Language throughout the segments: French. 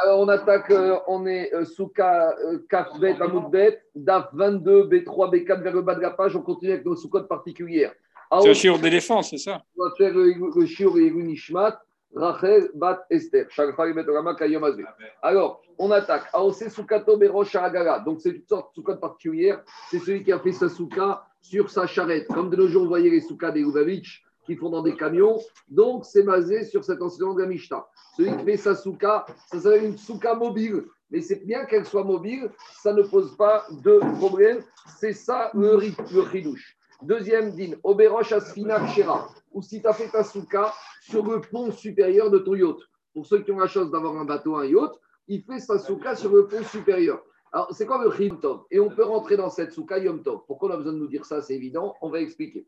Alors, on attaque, euh, on est euh, sous Kafbet, Amoudbet, DAF 22, B3, B4 vers le bas de la page. On continue avec nos sous-codes particulières. C'est le chiot d'éléphant, c'est ça? On va faire le, le chiot et Nishmat, Rachel, Bat, Esther. Alors, on attaque. Aose Sukato, Berosh, Agara. Donc, c'est une sorte de sous-code particulière. C'est celui qui a fait sa souka sur sa charrette. Comme de nos jours, vous voyez les soukas des Lubavitch qui font dans des camions. Donc, c'est basé sur cet enseignement de la Mishnah. Celui qui fait sa souka, ça s'appelle une souka mobile. Mais c'est bien qu'elle soit mobile, ça ne pose pas de problème. C'est ça le, le chidouche. Deuxième din, Oberosh Asfina Kshera. Ou si tu as fait ta souka sur le pont supérieur de ton yacht. Pour ceux qui ont la chance d'avoir un bateau, un yacht, il fait sa souka sur le pont supérieur. Alors, c'est quoi le Chim Tov? Et on peut rentrer dans cette souka Yom Tov. Pourquoi on a besoin de nous dire ça? C'est évident, on va expliquer.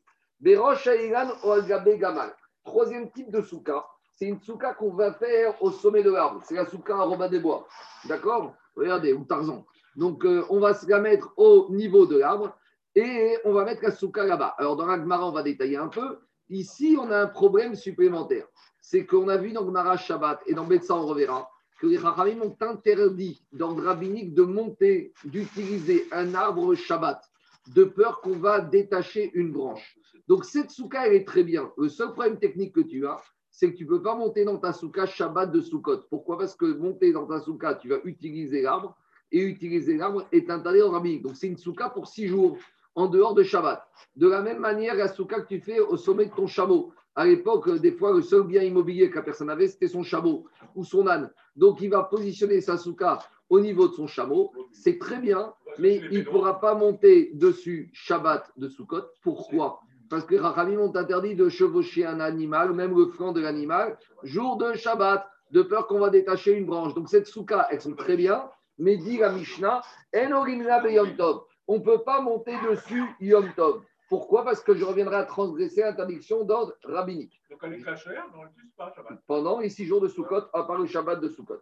Troisième type de souka, c'est une souka qu'on va faire au sommet de l'arbre. C'est la souka à Robin des Bois. D'accord? Regardez, ou Tarzan. Donc, euh, on va se la mettre au niveau de l'arbre et on va mettre la souka là-bas. Alors, dans l'Agmara, on va détailler un peu. Ici, on a un problème supplémentaire. C'est qu'on a vu dans Gmara Shabbat et dans Betsa, on reverra, que les Chachamim ont interdit dans le rabbinique de monter, d'utiliser un arbre Shabbat, de peur qu'on va détacher une branche. Donc cette souka, elle est très bien. Le seul problème technique que tu as, c'est que tu ne peux pas monter dans ta souka Shabbat de Sukkot. Pourquoi? Parce que monter dans ta souka, tu vas utiliser l'arbre, et utiliser l'arbre est interdit en rabbinique. Donc c'est une souka pour six jours, en dehors de Shabbat. De la même manière, la souka que tu fais au sommet de ton chameau. À l'époque, des fois, le seul bien immobilier que la personne avait, c'était son chameau ou son âne. Donc, il va positionner sa souka au niveau de son chameau. C'est très bien, mais il ne pourra pas monter dessus Shabbat de Sukkot. Pourquoi? Parce que Rachamim ont interdit de chevaucher un animal, même le flanc de l'animal, jour de Shabbat, de peur qu'on va détacher une branche. Donc, cette souka, elles sont très bien, mais dit la Mishnah, on ne peut pas monter dessus Yom Tov. Pourquoi? Parce que je reviendrai à transgresser l'interdiction d'ordre rabbinique. Donc elle est on ne pas Shabbat. Pendant les six jours de Sukkot, à part le Shabbat de Sukkot.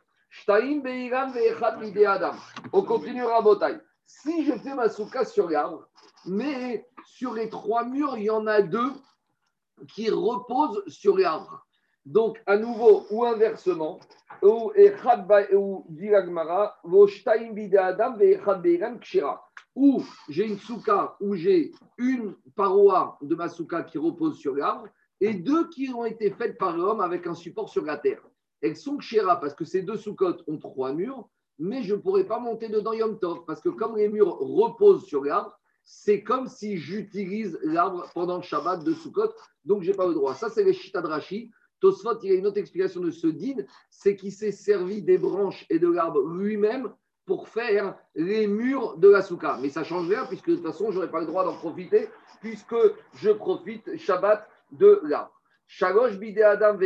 On continuera à Botaï. Si je fais ma souka sur l'arbre, mais sur les trois murs, il y en a deux qui reposent sur l'arbre. Donc, à nouveau, ou inversement, ou j'ai une souka où j'ai une paroi de ma souka qui repose sur l'arbre et deux qui ont été faites par l'homme avec un support sur la terre. Elles sont kshira parce que ces deux soukottes ont trois murs, mais je ne pourrais pas monter dedans Yom Tov parce que comme les murs reposent sur l'arbre, c'est comme si j'utilise l'arbre pendant le Shabbat de Sukkot, donc je n'ai pas le droit. Ça, c'est les Shitadrashi. Tosfot, il y a une autre explication de ce din, c'est qu'il s'est servi des branches et de l'arbre lui-même pour faire les murs de la souka. Mais ça change rien, puisque de toute façon, je n'aurai pas le droit d'en profiter, puisque je profite Shabbat de l'arbre. Shalosh bide adam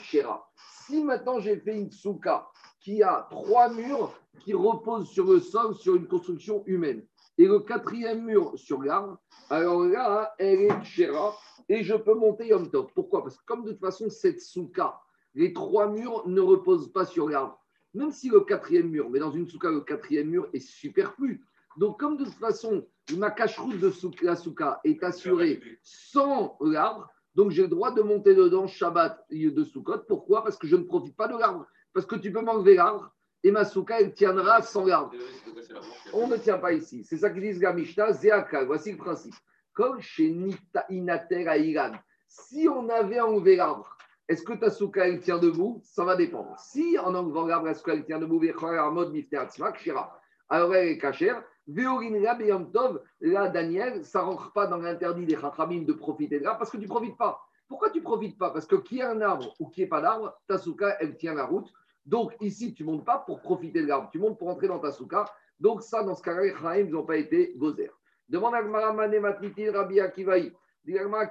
shera. Si maintenant j'ai fait une souka qui a trois murs qui reposent sur le sol, sur une construction humaine, et le quatrième mur sur l'arbre, alors là, elle est shera, et je peux monter Yom Tov. Pourquoi? Parce que comme de toute façon, cette souka, les trois murs ne reposent pas sur l'arbre même si le quatrième mur, mais dans une souka, le quatrième mur est superflu. Donc, comme de toute façon, ma cache-route de la souka est assurée sans l'arbre, donc j'ai le droit de monter dedans Shabbat de Sukkot. Pourquoi? Parce que je ne profite pas de l'arbre. Parce que tu peux m'enlever l'arbre et ma souka, elle tiendra sans l'arbre. On ne tient pas ici. C'est ça qu'ils disent la Mishnah, Voici le principe. Comme chez Inater à Iran, si on avait enlevé l'arbre, est-ce que ta souka, elle tient debout? Ça va dépendre. Si en enlevant l'arbre, est-ce qu'elle tient debout? Alors elle est cachère. Là, Daniel, ça ne rentre pas dans l'interdit des Chachamim de profiter de l'arbre parce que tu ne profites pas. Pourquoi tu ne profites pas? Parce que qui a un arbre ou qui n'est pas d'arbre, ta souka, elle tient la route. Donc ici, tu ne montes pas pour profiter de l'arbre, tu montes pour entrer dans ta souka. Donc ça, dans ce cas-là, les Chachamim n'ont pas été gozer. Demande à Gmara Matniti Rabbi Akivaï.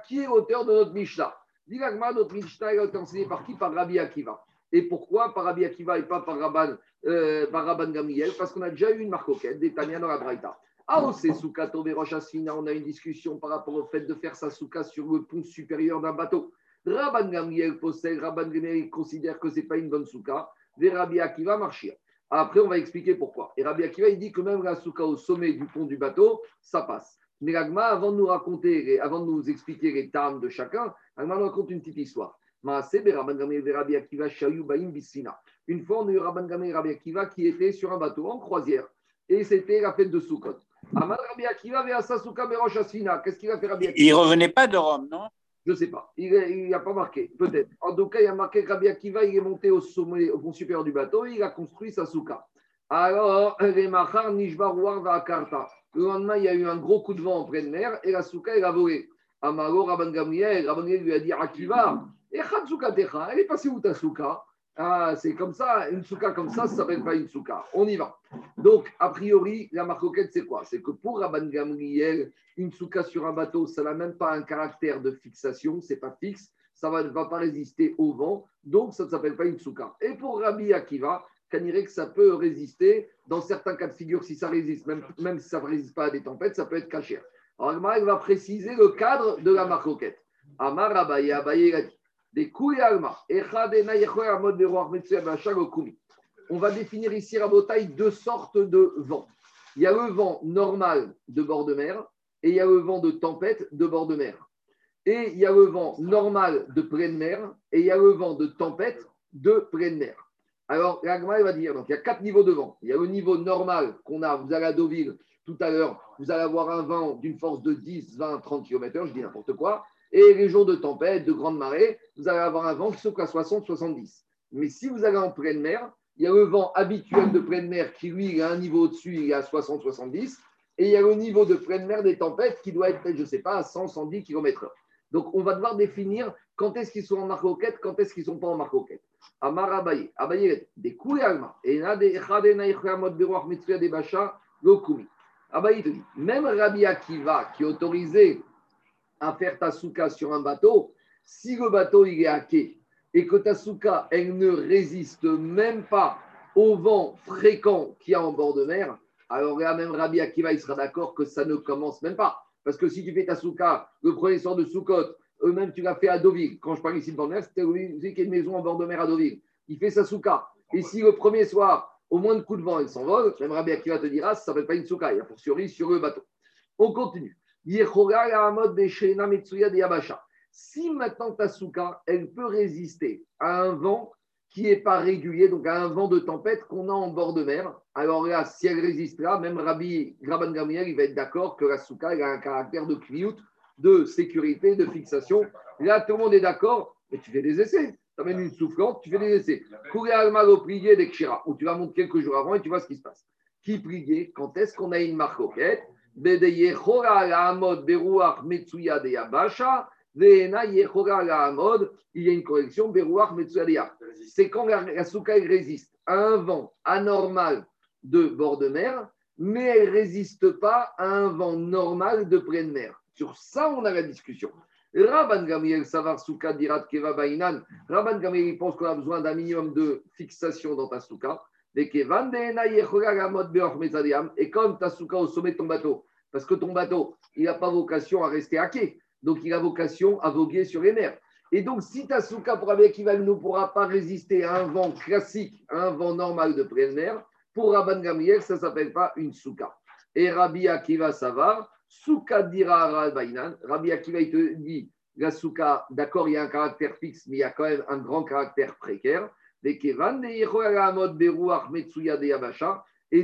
Qui est l'auteur de notre Mishnah? Dilagma, notre Mishnah, été enseigné par qui? Par Rabbi Akiva. Et pourquoi par Rabbi Akiva et pas par Rabban, euh, par Rabban Parce qu'on a déjà eu une marcoquette des Tania dans la Braïta. Ah, oh, c'est Soukato Asina, on a une discussion par rapport au fait de faire sa souka sur le pont supérieur d'un bateau. Rabban Gamriel possède, Rabban Gamriel considère que ce n'est pas une bonne souka, des Rabbi Akiva marchir. Après, on va expliquer pourquoi. Et Rabbi Akiva, il dit que même la souka au sommet du pont du bateau, ça passe. Mais l'agma, avant de nous raconter, avant de nous expliquer les termes de chacun, Agma nous raconte une petite histoire. Une fois, on a eu Rabban Rabbi Akiva qui étaient sur un bateau en croisière. Et c'était la fête de Asfina. Qu'est-ce qu'il a fait Rabbi Il revenait pas de Rome, non? Je ne sais pas. Il n'y a pas marqué, peut-être. En tout cas, il a marqué que Rabbi Akiva, est monté au sommet, au pont supérieur du bateau, et il a construit sa souka. Alors, les Nishbarouar. Le lendemain, il y a eu un gros coup de vent en pleine mer, et la souka, elle a volé. Amaro Rabban Gamliel, Rabban Gamliel lui a dit Akiva, Echad Souka Techa, elle est passée où ta souka? Ah, c'est comme ça, une souka comme ça, ça s'appelle pas une souka. On y va. Donc, a priori, la marcoquette, c'est quoi? C'est que pour Rabban Gamliel, une souka sur un bateau, ça n'a même pas un caractère de fixation, c'est pas fixe, ça ne va, pas résister au vent, donc ça ne s'appelle pas une souka. Et pour Rabbi Akiva, que ça peut résister, dans certains cas de figure, si ça résiste, même, si ça ne résiste pas à des tempêtes, ça peut être caché. Alors, Agmar va préciser le cadre de la marcoquette. Amar Abaye, Abaye On va définir ici, Rabotaï, deux sortes de vents. Il y a le vent normal de bord de mer et il y a le vent de tempête de bord de mer. Et il y a le vent normal de pleine mer et il y a le vent de tempête de pleine mer. Alors, l'Agma va dire, donc il y a quatre niveaux de vent. Il y a le niveau normal qu'on a, vous allez à Deauville tout à l'heure, vous allez avoir un vent d'une force de 10, 20, 30 km/h, je dis n'importe quoi. Et les jours de tempête, de grande marée, vous allez avoir un vent qui saute à 60, 70. Mais si vous allez en pleine mer, il y a le vent habituel de pleine mer qui, lui, il a un niveau au-dessus, il est à 60, 70. Et il y a le niveau de pleine mer des tempêtes qui doit être, je ne sais pas, à 100, 110 km/h. Donc, on va devoir définir quand est-ce qu'ils sont en marcoquette, quand est-ce qu'ils ne sont pas en marcoquette. Amar Abaye, Abaye, des couilles alma, et des des même Rabbi Akiva qui autorisé à faire ta souka sur un bateau, si le bateau il est à quai et que ta souka elle ne résiste même pas au vent fréquent qu'il y a en bord de mer, alors là même Rabbi Akiva il sera d'accord que ça ne commence même pas. Parce que si tu fais ta souka le premier soir de Soukot, eux-mêmes tu l'as fait à Deauville. Quand je parle ici de bord de mer, c'était une maison en bord de mer à Deauville. Il fait sa souka. Et si le premier soir, au moins de coups de vent, il s'envole, même Rabbi Akiva te dira, ça ne s'appelle pas une souka, il a fortiori sur le bateau. On continue. Si maintenant ta souka, elle peut résister à un vent qui n'est pas régulier, donc à un vent de tempête qu'on a en bord de mer, alors là, si elle résistera, même Rabbi Graban Gamriel, il va être d'accord que la souka a un caractère de kliout, de sécurité, de fixation. Là, tout le monde est d'accord, mais tu fais des essais. Tu amènes une soufflante, tu fais des essais. Courir al au prier d'Ekshira, où tu vas monter quelques jours avant et tu vois ce qui se passe. Qui prier Quand est-ce qu'on a une marque il y a une correction, c'est quand la, souka résiste à un vent anormal de bord de mer, mais elle ne résiste pas à un vent normal de pleine mer. Sur ça, on a la discussion. Rabban Gamriel Savar Souka Dirat Keva Bainan. Rabban Gamriel pense qu'on a besoin d'un minimum de fixation dans ta souka. Et comme ta souka au sommet de ton bateau, parce que ton bateau, il n'a pas vocation à rester à quai, donc il a vocation à voguer sur les mers. Et donc, si ta souka pour Akiva ne pourra pas résister à un vent classique, à un vent normal de pleine mer, pour Rabban Gamriel, ça ne s'appelle pas une souka. Et Rabbi Akiva Savar, souka dira Rabainan. Rabbi Akiva, il te dit, la souka, d'accord, il y a un caractère fixe, mais il y a quand même un grand caractère précaire. Et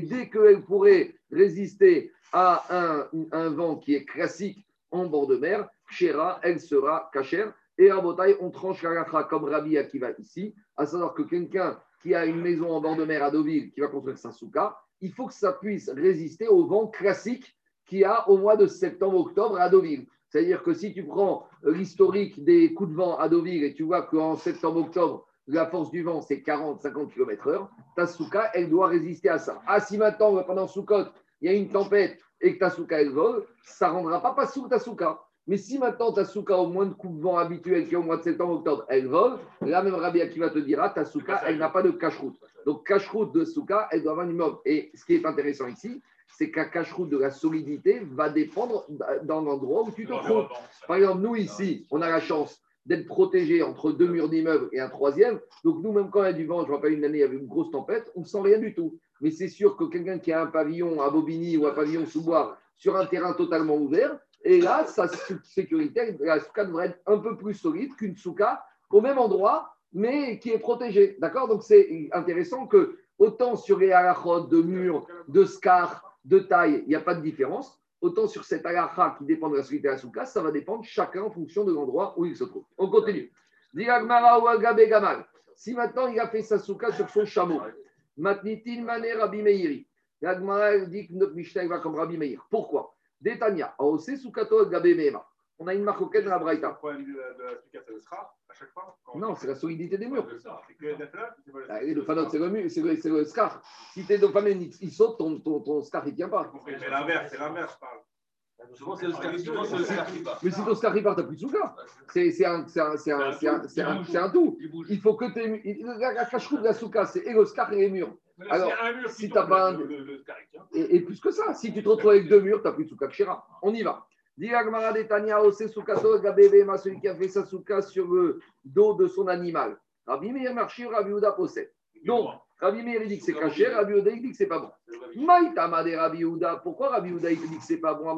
dès qu'elle pourrait résister à un, vent qui est classique en bord de mer, Shera, elle sera cachère. Et à Botaï, on tranche la comme Rabbi Akiva ici, à savoir que quelqu'un qui a une maison en bord de mer à Deauville, qui va construire sa souka, il faut que ça puisse résister au vent classique qu'il y a au mois de septembre-octobre à Deauville. C'est-à-dire que si tu prends l'historique des coups de vent à Deauville et tu vois qu'en septembre-octobre, la force du vent, c'est 40-50 km/h, ta souka, elle doit résister à ça. Ah, si maintenant, pendant Soukot, il y a une tempête et que ta souka, elle vole, ça ne rendra pas pas ta souka. Mais si maintenant ta souka, au moins de coups de vent habituel qui est au mois de septembre-octobre, elle vole, là même Rabbi Akiva te dira, ta souka, elle n'a pas de cache-route. Donc cache-route de souka, elle doit avoir un immeuble. Et ce qui est intéressant ici, c'est qu'à cache-route de la solidité va dépendre dans l'endroit où tu te trouves. Par exemple, nous ici, on a la chance d'être protégé entre deux murs d'immeuble et un troisième. Donc nous, même quand il y a du vent, je me rappelle une année, il y avait une grosse tempête, on ne sent rien du tout. Mais c'est sûr que quelqu'un qui a un pavillon à Bobigny ou un pavillon sous bois sur un terrain totalement ouvert, et là, sa sécurité, la souka devrait être un peu plus solide qu'une souka au même endroit, mais qui est protégé. D'accord? Donc c'est intéressant que autant sur les halachot de mur, de scar, de taille, il n'y a pas de différence. Autant sur cette halakha qui dépend de la la souka, ça va dépendre chacun en fonction de l'endroit où il se trouve. On continue. Diagmara ou Agabe Gamal. Si maintenant il a fait sa souka sur son chameau, Matnitin Mané Rabbi Meiri. Dit que notre Mishnah va comme Rabbi Meir. Pourquoi? Détania, Aose Soukato Gabe Meima. On a une marque auquel dans la Le Braïta. problème de de la sucade, c'est le sera à chaque fois. Non, c'est la solidité des murs. Que le- Ah, Le fanot, c'est le mur, c'est le, le scar. Si tes familles, il, il saute, ton, ton, ton scar, il ne tient pas. Mais l'inverse, c'est l'inverse, je parle. Souvent, c'est le scar- souvent, c'est le scar qui part. Mais si ton scar, il part, tu n'as plus de souka. C'est un, c'est un, c'est un, c'est un, c'est un, c'est un tout. Il bouge. Il faut que tes La, la cache-route de la souka, c'est et le scar et les murs. Alors, qui si t'as pas le- un- le- le. Et, et plus que ça, si tu te retrouves avec deux murs, tu n'as plus de souka kshira. On y va. Dis Agmara de Tania, Ose Soukato, Gabebe, ma celui qui a fait sa souka sur le dos de son animal. Rabbi Meir Marchi, Rabbi Uda possède. Donc, Rabbi Meir dit que c'est caché, Rabbi Uda il dit que c'est pas bon. Maïtama de Rabbi Uda. Pourquoi Rabbi Uda il te dit que c'est pas bon?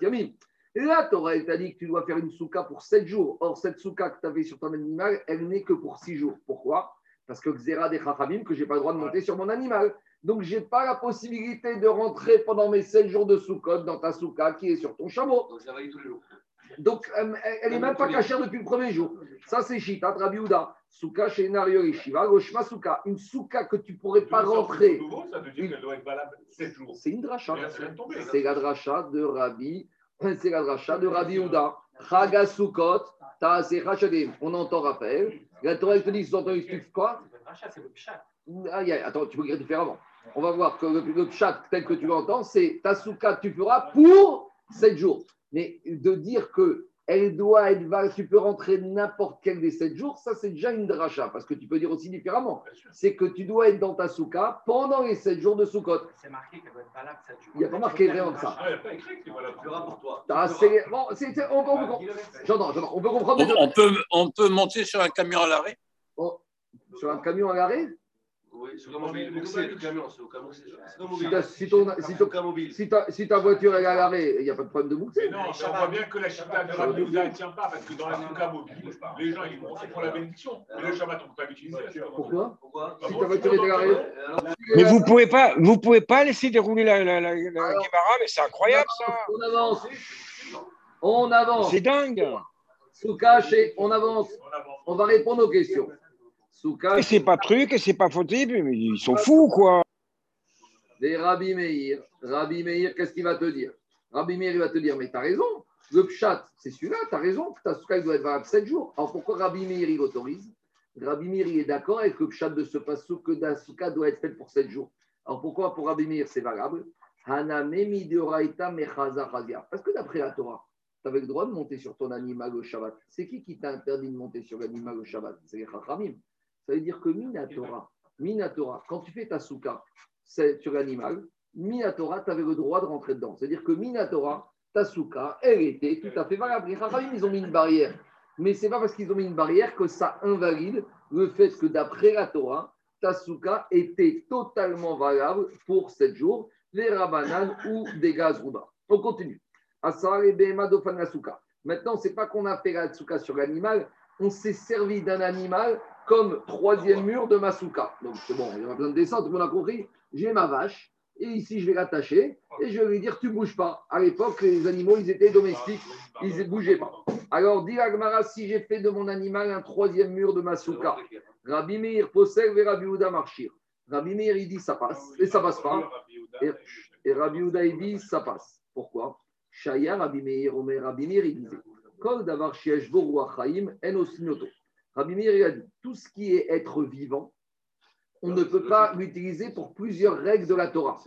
Yamim. La Torah, elle t'a dit que tu dois faire une souka pour 7 jours. Or, cette souka que tu avais sur ton animal, elle n'est que pour 6 jours. Pourquoi? Parce que Xera des Chachamim, que je n'ai pas le droit de monter sur mon animal. Donc, je n'ai pas la possibilité de rentrer pendant mes 7 jours de soukot dans ta souka qui est sur ton chameau. Donc, ça varie tous les jours. Donc, euh, elle n'est même pas cachée depuis le premier jour. Ça, c'est Shita, Rabbi Uda. Souka chez Nario Yeshiva, Goshma Souka. Une souka que tu ne pourrais pas rentrer. nouveau, ça veut dire qu'elle doit être valable 7 jours. C'est une dracha. C'est la dracha de Rabbi. C'est la dracha de Rabbi Uda. Chaga Soukot. On entend Raphaël. La Torah, elle te dit, sous-entendu, quoi? Attends, tu peux lire différemment. On va voir que le, le chat tel que tu l'entends, c'est ta souka, tu feras pour 7 jours. Mais de dire que elle doit être valable, tu peux rentrer n'importe quel des 7 jours, ça c'est déjà une dracha, parce que tu peux dire aussi différemment. C'est que tu dois être dans ta souka pendant les 7 jours de soukot. C'est marqué qu'elle doit être valable 7 jours. Il y a pas marqué rien de ça. Ah, il n'y a pas écrit que. Tu feras pour toi. Bon, on, on, on- j'entends, j'entends. on peut comprendre. On, on peut, on peut monter sur un camion à l'arrêt? Sur un camion à l'arrêt, Oui, c'est au camion, si, mobile. t'as- si ton, si ton- ta, si ta voiture est à l'arrêt, il n'y a pas de problème de. Mais non, on voit bien que la chita de Rabbi ne tient pas parce que dans la souka mobile, les gens ils vont pour la bénédiction. Mais le Shabbat, on ne peut pas l'utiliser. Pourquoi Pourquoi Si ta voiture est à l'arrêt. Mais vous pouvez pas, vous pouvez pas laisser dérouler la, la, mais c'est incroyable ça. On avance. On avance. C'est dingue. Souka. On avance. On va répondre aux questions. Et c'est pas truc, et c'est pas fautif, mais ils sont fous quoi. des Rabbi Meir. Rabbi Meir, qu'est-ce qu'il va te dire? Rabbi Meir, il va te dire, mais tu as raison. Le pshat, c'est celui-là, tu as raison. Ta souka, il doit être valable 7 jours. Alors pourquoi Rabbi Meir, il autorise Rabbi Meir, il est d'accord avec le pshat de ce passou que la souka doit être faite pour 7 jours. Alors pourquoi pour Rabbi Meir, c'est valable? Parce que d'après la Torah, tu avais le droit de monter sur ton animal au Shabbat. C'est qui qui t'a interdit de monter sur l'animal au Shabbat? C'est les Chachamim. Ça veut dire que Minatora, Minatora, quand tu fais ta souka c'est sur l'animal, Minatora, tu avais le droit de rentrer dedans. C'est-à-dire que Minatora, ta souka, elle était tout à fait valable. Les Chachamim, ils ont mis une barrière. Mais ce n'est pas parce qu'ils ont mis une barrière que ça invalide le fait que d'après la Torah, ta souka était totalement valable pour 7 jours, les rabanan ou des gaz rouba. On continue. Maintenant, ce n'est pas qu'on a fait la souka sur l'animal, on s'est servi d'un animal comme troisième mur de ma souka. Donc c'est bon, il n'y a besoin de descendre, tout le a compris. J'ai ma vache, et ici je vais l'attacher, et je vais lui dire tu ne bouges pas. À l'époque, les animaux, ils étaient domestiques, ils ne bougeaient pas. Alors, dit Agmara, si j'ai fait de mon animal un troisième mur de ma souka, Rabbi Meir possède et Rabbi marchir. Rabbi Meir, il dit ça passe, et ça passe pas. Et, et Rabbi il dit ça passe. Pourquoi? Shaya, Rabbi Meir, Omer, Rabbi Meir, il disait Kol davar en. Rabbi Meir, a dit tout ce qui est être vivant, on ne peut pas l'utiliser pour plusieurs règles de la Torah.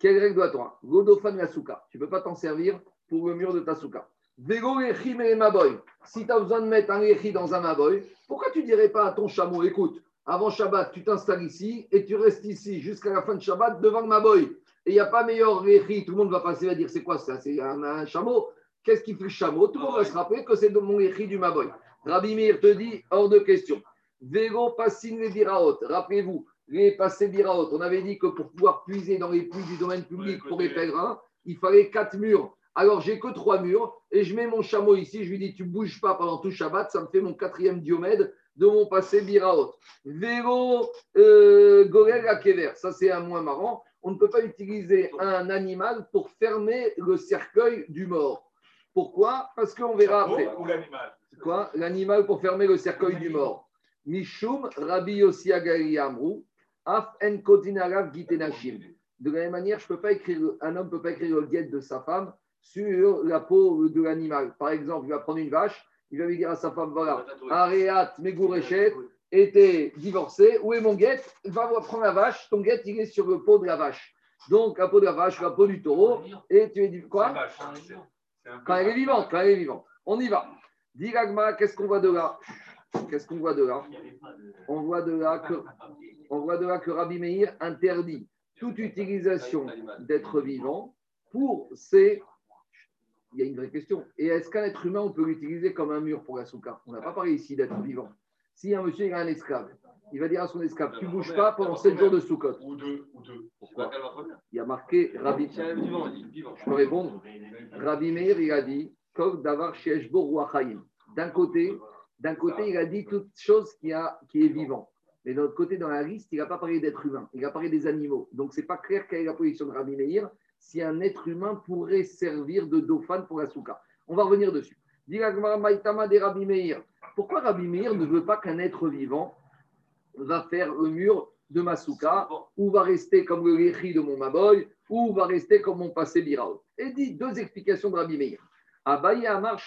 Quelle règle de la Torah? Godofan la souka. Tu ne peux pas t'en servir pour le mur de ta souka. Vego me maboy. Si tu as besoin de mettre un lechi dans un maboy, pourquoi tu dirais pas à ton chameau, écoute, avant Shabbat, tu t'installes ici et tu restes ici jusqu'à la fin de Shabbat devant le maboy. Et il n'y a pas meilleur lechi. Tout le monde va passer et va dire c'est quoi ça? C'est un, un chameau? Qu'est-ce qui fait le chameau? Tout le monde va se rappeler que c'est mon lechi du maboy. Rabbi Meir te dit hors de question. Vego passin les diraot. Rappelez-vous, les passés diraot. On avait dit que pour pouvoir puiser dans les puits du domaine public pour les pèlerins, il fallait quatre murs Alors j'ai que trois murs et je mets mon chameau ici. Je lui dis, tu bouges pas pendant tout Shabbat. Ça me fait mon quatrième diomède de mon passé Biraot. Vélo, euh, Gorel à Kever. Ça, c'est un moins marrant. On ne peut pas utiliser un animal pour fermer le cercueil du mort. Pourquoi? Parce qu'on verra après. Ou l'animal? Quoi? L'animal pour fermer le cercueil du mort. Mishum, Rabbi Yossi Amrou, Af en Kotinarav Gitenashim. De la même manière, je peux pas écrire, un homme ne peut pas écrire le guet de sa femme sur la peau de l'animal. Par exemple, il va prendre une vache, il va lui dire à sa femme voilà, Areat Megurechet était divorcé, où est mon guet? Va prendre la vache, ton guet il est sur le pot de la vache. Donc, la peau de la vache, la peau du taureau, et tu es quoi? Quand elle est vivante, quand elle est vivante. On y va. Dis Ragma, qu'est-ce qu'on voit de là? Qu'est-ce qu'on voit de là? On voit de là que, on voit de là que Rabbi Meir interdit toute utilisation d'êtres vivants pour ces. Il y a une vraie question. Et est-ce qu'un être humain, on peut l'utiliser comme un mur pour la souka? On n'a pas parlé ici d'être vivant. Si un monsieur il a un esclave, il va dire à son esclave Tu ne bouges pas pendant 7 jours de soukot. Ou deux. Ou deux. Pourquoi? Il y a marqué Rabbi. Je peux répondre Rabbi Meir, il a dit Kol davar sheeshbo ruachaim. D'un côté, d'un côté, il a dit toute chose qui, a, qui est vivant. Mais de l'autre côté, dans la liste, il n'a pas parlé d'être humain, il a parlé des animaux. Donc, ce n'est pas clair quelle est la position de Rabbi Meir si un être humain pourrait servir de dauphin pour la souka. On va revenir dessus. Rabbi Meir. Pourquoi Rabbi Meir ne veut pas qu'un être vivant va faire le mur de ma souka, ou va rester comme le léchi de mon maboy, ou va rester comme mon passé birao Et dit deux explications de Rabbi Meir. Abaye Amar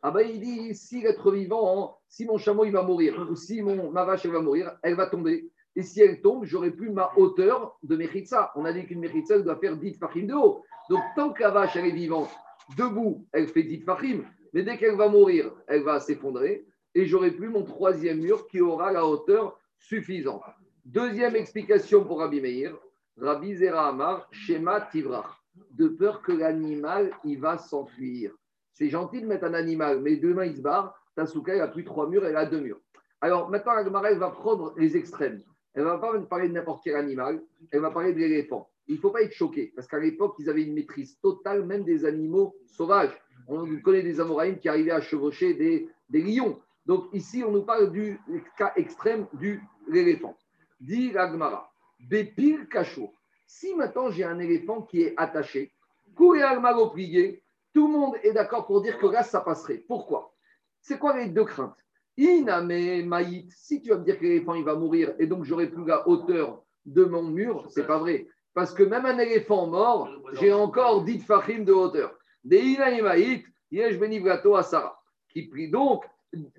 Shematamut. Abaye il dit si l'être vivant, si mon chameau il va mourir, ou si ma vache elle va mourir, elle va tomber. Et si elle tombe, j'aurai plus ma hauteur de Mechitza. On a dit qu'une Mechitza, elle doit faire 10 fachim de haut. Donc, tant que la vache, elle est vivante, debout, elle fait 10 fachim. Mais dès qu'elle va mourir, elle va s'effondrer. Et j'aurai plus mon troisième mur qui aura la hauteur suffisante. Deuxième explication pour Rabbi Meir. Rabbi Zera Amar, Shema Tivrach. De peur que l'animal, il va s'enfuir. C'est gentil de mettre un animal, mais demain, il se barre. Tasuka, il a plus trois murs, elle a deux murs. Alors maintenant, la elle va prendre les extrêmes. Elle ne va pas parler de n'importe quel animal, elle va parler de l'éléphant. Il ne faut pas être choqué, parce qu'à l'époque, ils avaient une maîtrise totale même des animaux sauvages. On connaît des Amoraïm qui arrivaient à chevaucher des, lions. Donc ici, on nous parle du cas extrême de l'éléphant. Dit la Gemara, Bépil Kachour. Si maintenant j'ai un éléphant qui est attaché, courir al prié, tout le monde est d'accord pour dire que là, ça passerait. Pourquoi? C'est quoi les deux craintes? Iname Maït, si tu vas me dire que l'éléphant il va mourir et donc j'aurai plus la hauteur de mon mur, c'est pas vrai. Parce que même un éléphant mort, j'ai encore 10 fachim de hauteur. Des Iname Maït, Yesh Benivrato à Sarah. Qui prie donc,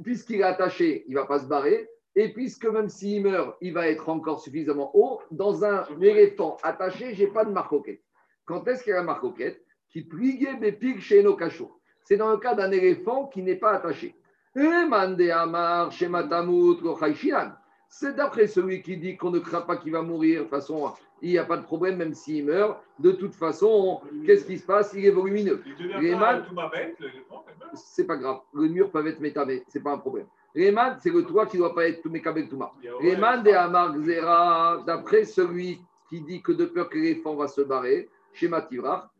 puisqu'il est attaché, il va pas se barrer. Et puisque même s'il meurt, il va être encore suffisamment haut, dans un éléphant attaché, je n'ai pas de marcoquette. Quand est-ce qu'il y a la marcoquette? Qui pliait pics chez nos cachots. C'est dans le cas d'un éléphant qui n'est pas attaché. C'est d'après celui qui dit qu'on ne craint pas qu'il va mourir. De toute façon, il n'y a pas de problème, même s'il meurt. De toute façon, qu'est-ce qui se passe? Il est volumineux. Mâles, c'est pas grave. Le mur peut être métamé, c'est pas un problème. Mâles, c'est le toit qui ne doit pas être tout Les mâles des Amar Zera, d'après celui qui dit que de peur que l'éléphant va se barrer, chez Mativra,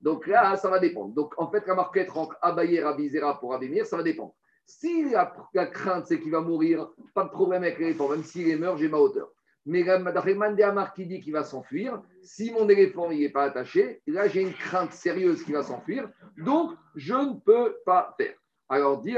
donc là, ça va dépendre. Donc en fait, la marquette entre Abaye Rabizera pour Abimir, ça va dépendre. Si la, crainte, c'est qu'il va mourir, pas de problème avec l'éléphant, même s'il est mort, j'ai ma hauteur. Mais d'après Mandéamar qui dit qu'il va s'enfuir, si mon éléphant n'est pas attaché, là j'ai une crainte sérieuse qu'il va s'enfuir, donc je ne peux pas faire. Alors dit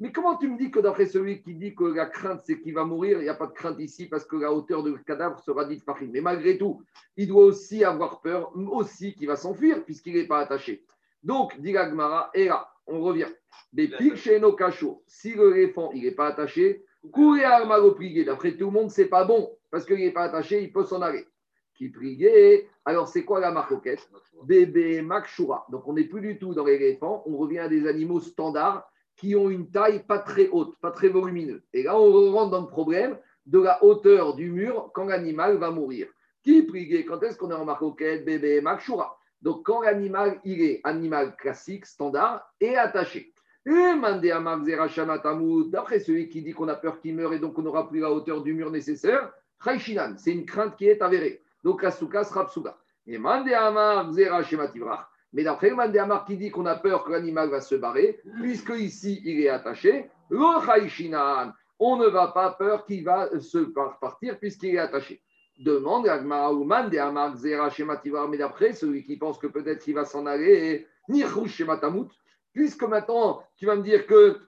mais comment tu me dis que d'après celui qui dit que la crainte c'est qu'il va mourir, il n'y a pas de crainte ici parce que la hauteur du cadavre sera dite par Mais malgré tout, il doit aussi avoir peur, aussi qu'il va s'enfuir puisqu'il n'est pas attaché. Donc, dit Gmara, et là, on revient. Des pics chez nos cachots. Si l'éléphant il n'est pas attaché, courir à prier. D'après tout le monde, c'est pas bon parce qu'il n'est pas attaché, il peut s'en aller. Qui priait Alors, c'est quoi la marcoquette? Bébé Makshura. Donc, on n'est plus du tout dans l'éléphant, on revient à des animaux standards qui ont une taille pas très haute, pas très volumineuse. Et là, on rentre dans le problème de la hauteur du mur quand l'animal va mourir. Qui priait Quand est-ce qu'on est en marcoquette Bébé Makshura. Donc, quand l'animal, il est animal classique, standard, et attaché. D'après celui qui dit qu'on a peur qu'il meure et donc on n'aura plus la hauteur du mur nécessaire, c'est une crainte qui est avérée. Donc la souka sera psuga. Et Mandéamar, Zera, Shema Tivrach. Mais d'après le Mandéamar qui dit qu'on a peur que l'animal va se barrer, puisque ici il est attaché, on ne va pas peur qu'il va se par- partir puisqu'il est attaché. Demande à Gmara ou Mandéamar, Zera, Shema Tivrach. Mais d'après, celui qui pense que peut-être qu'il va s'en aller, Nirou, Shema Tamut, puisque maintenant tu vas me dire que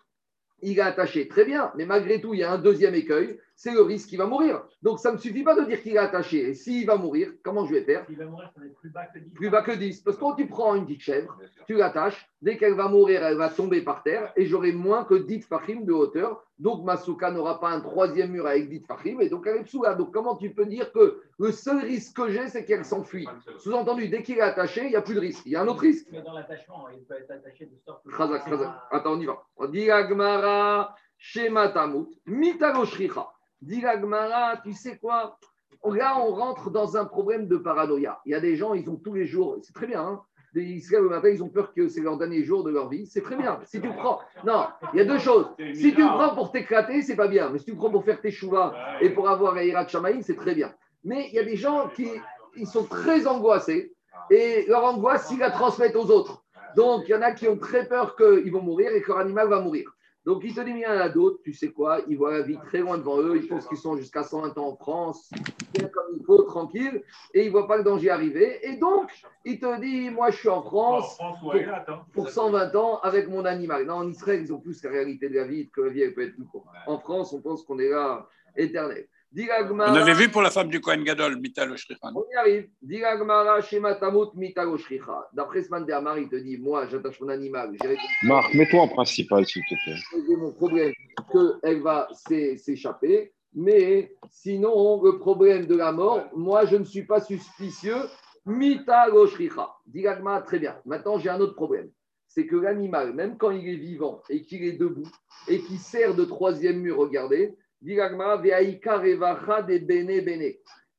il est attaché, très bien, mais malgré tout, il y a un deuxième écueil, c'est le risque qu'il va mourir. Donc ça ne suffit pas de dire qu'il est attaché. Et s'il va mourir, comment je vais faire Il va mourir, ça va être plus bas que 10. Plus bas que 10. Parce que quand tu prends une petite chèvre, tu l'attaches, dès qu'elle va mourir, elle va tomber par terre et j'aurai moins que 10 fachim de hauteur. Donc Masuka n'aura pas un troisième mur avec 10 fachim et donc elle est dessous là. Donc comment tu peux dire que le seul risque que j'ai, c'est qu'elle s'enfuit? Sous-entendu, dès qu'il est attaché, il n'y a plus de risque. Il y a un autre risque. Mais dans l'attachement, il peut être attaché de sorte que. Attends, on y va. On dit Agmara, Shema Tamut, Mitaloshricha. Dit Agmara, tu sais quoi? Là, on rentre dans un problème de paranoïa. Il y a des gens, ils ont tous les jours, c'est très bien, hein, ils se lèvent le matin, ils ont peur que c'est leur dernier jour de leur vie. C'est très bien. Si tu prends. Non, il y a deux choses. Si tu prends pour t'éclater, c'est pas bien. Mais si tu prends pour faire tes chouvas et pour avoir un Hirat c'est très bien. Mais il y a des gens qui ils sont très angoissés et leur angoisse, ils la transmettent aux autres. Donc, il y en a qui ont très peur qu'ils vont mourir et que leur animal va mourir. Donc, il te dit, il y en a d'autres, tu sais quoi, ils voient la vie très loin devant eux, ils pensent qu'ils sont jusqu'à 120 ans en France, bien comme il faut, tranquille, et ils ne voient pas le danger arriver. Et donc, il te dit, moi, je suis en France pour 120 ans avec mon animal. Non, en Israël, ils ont plus la réalité de la vie, que la vie, elle peut être plus courte. En France, on pense qu'on est là éternel. On avait vu pour la femme du Kohen Gadol, Mital Oshrihan. on y arrive. Dis la Gemara, Shema Tamut, Mitalo Shricha. D'après ce Mandéamar, il te dit Moi, j'attache mon animal. Marc, mets-toi en principal, s'il te plaît. réglé mon problème qu'elle va s'é- s'échapper. Mais sinon, le problème de la mort, moi, je ne suis pas suspicieux. Mitalo Shricha. Dis la Gemara, très bien. Maintenant, j'ai un autre problème. C'est que l'animal, même quand il est vivant et qu'il est debout et qu'il sert de troisième mur, regardez,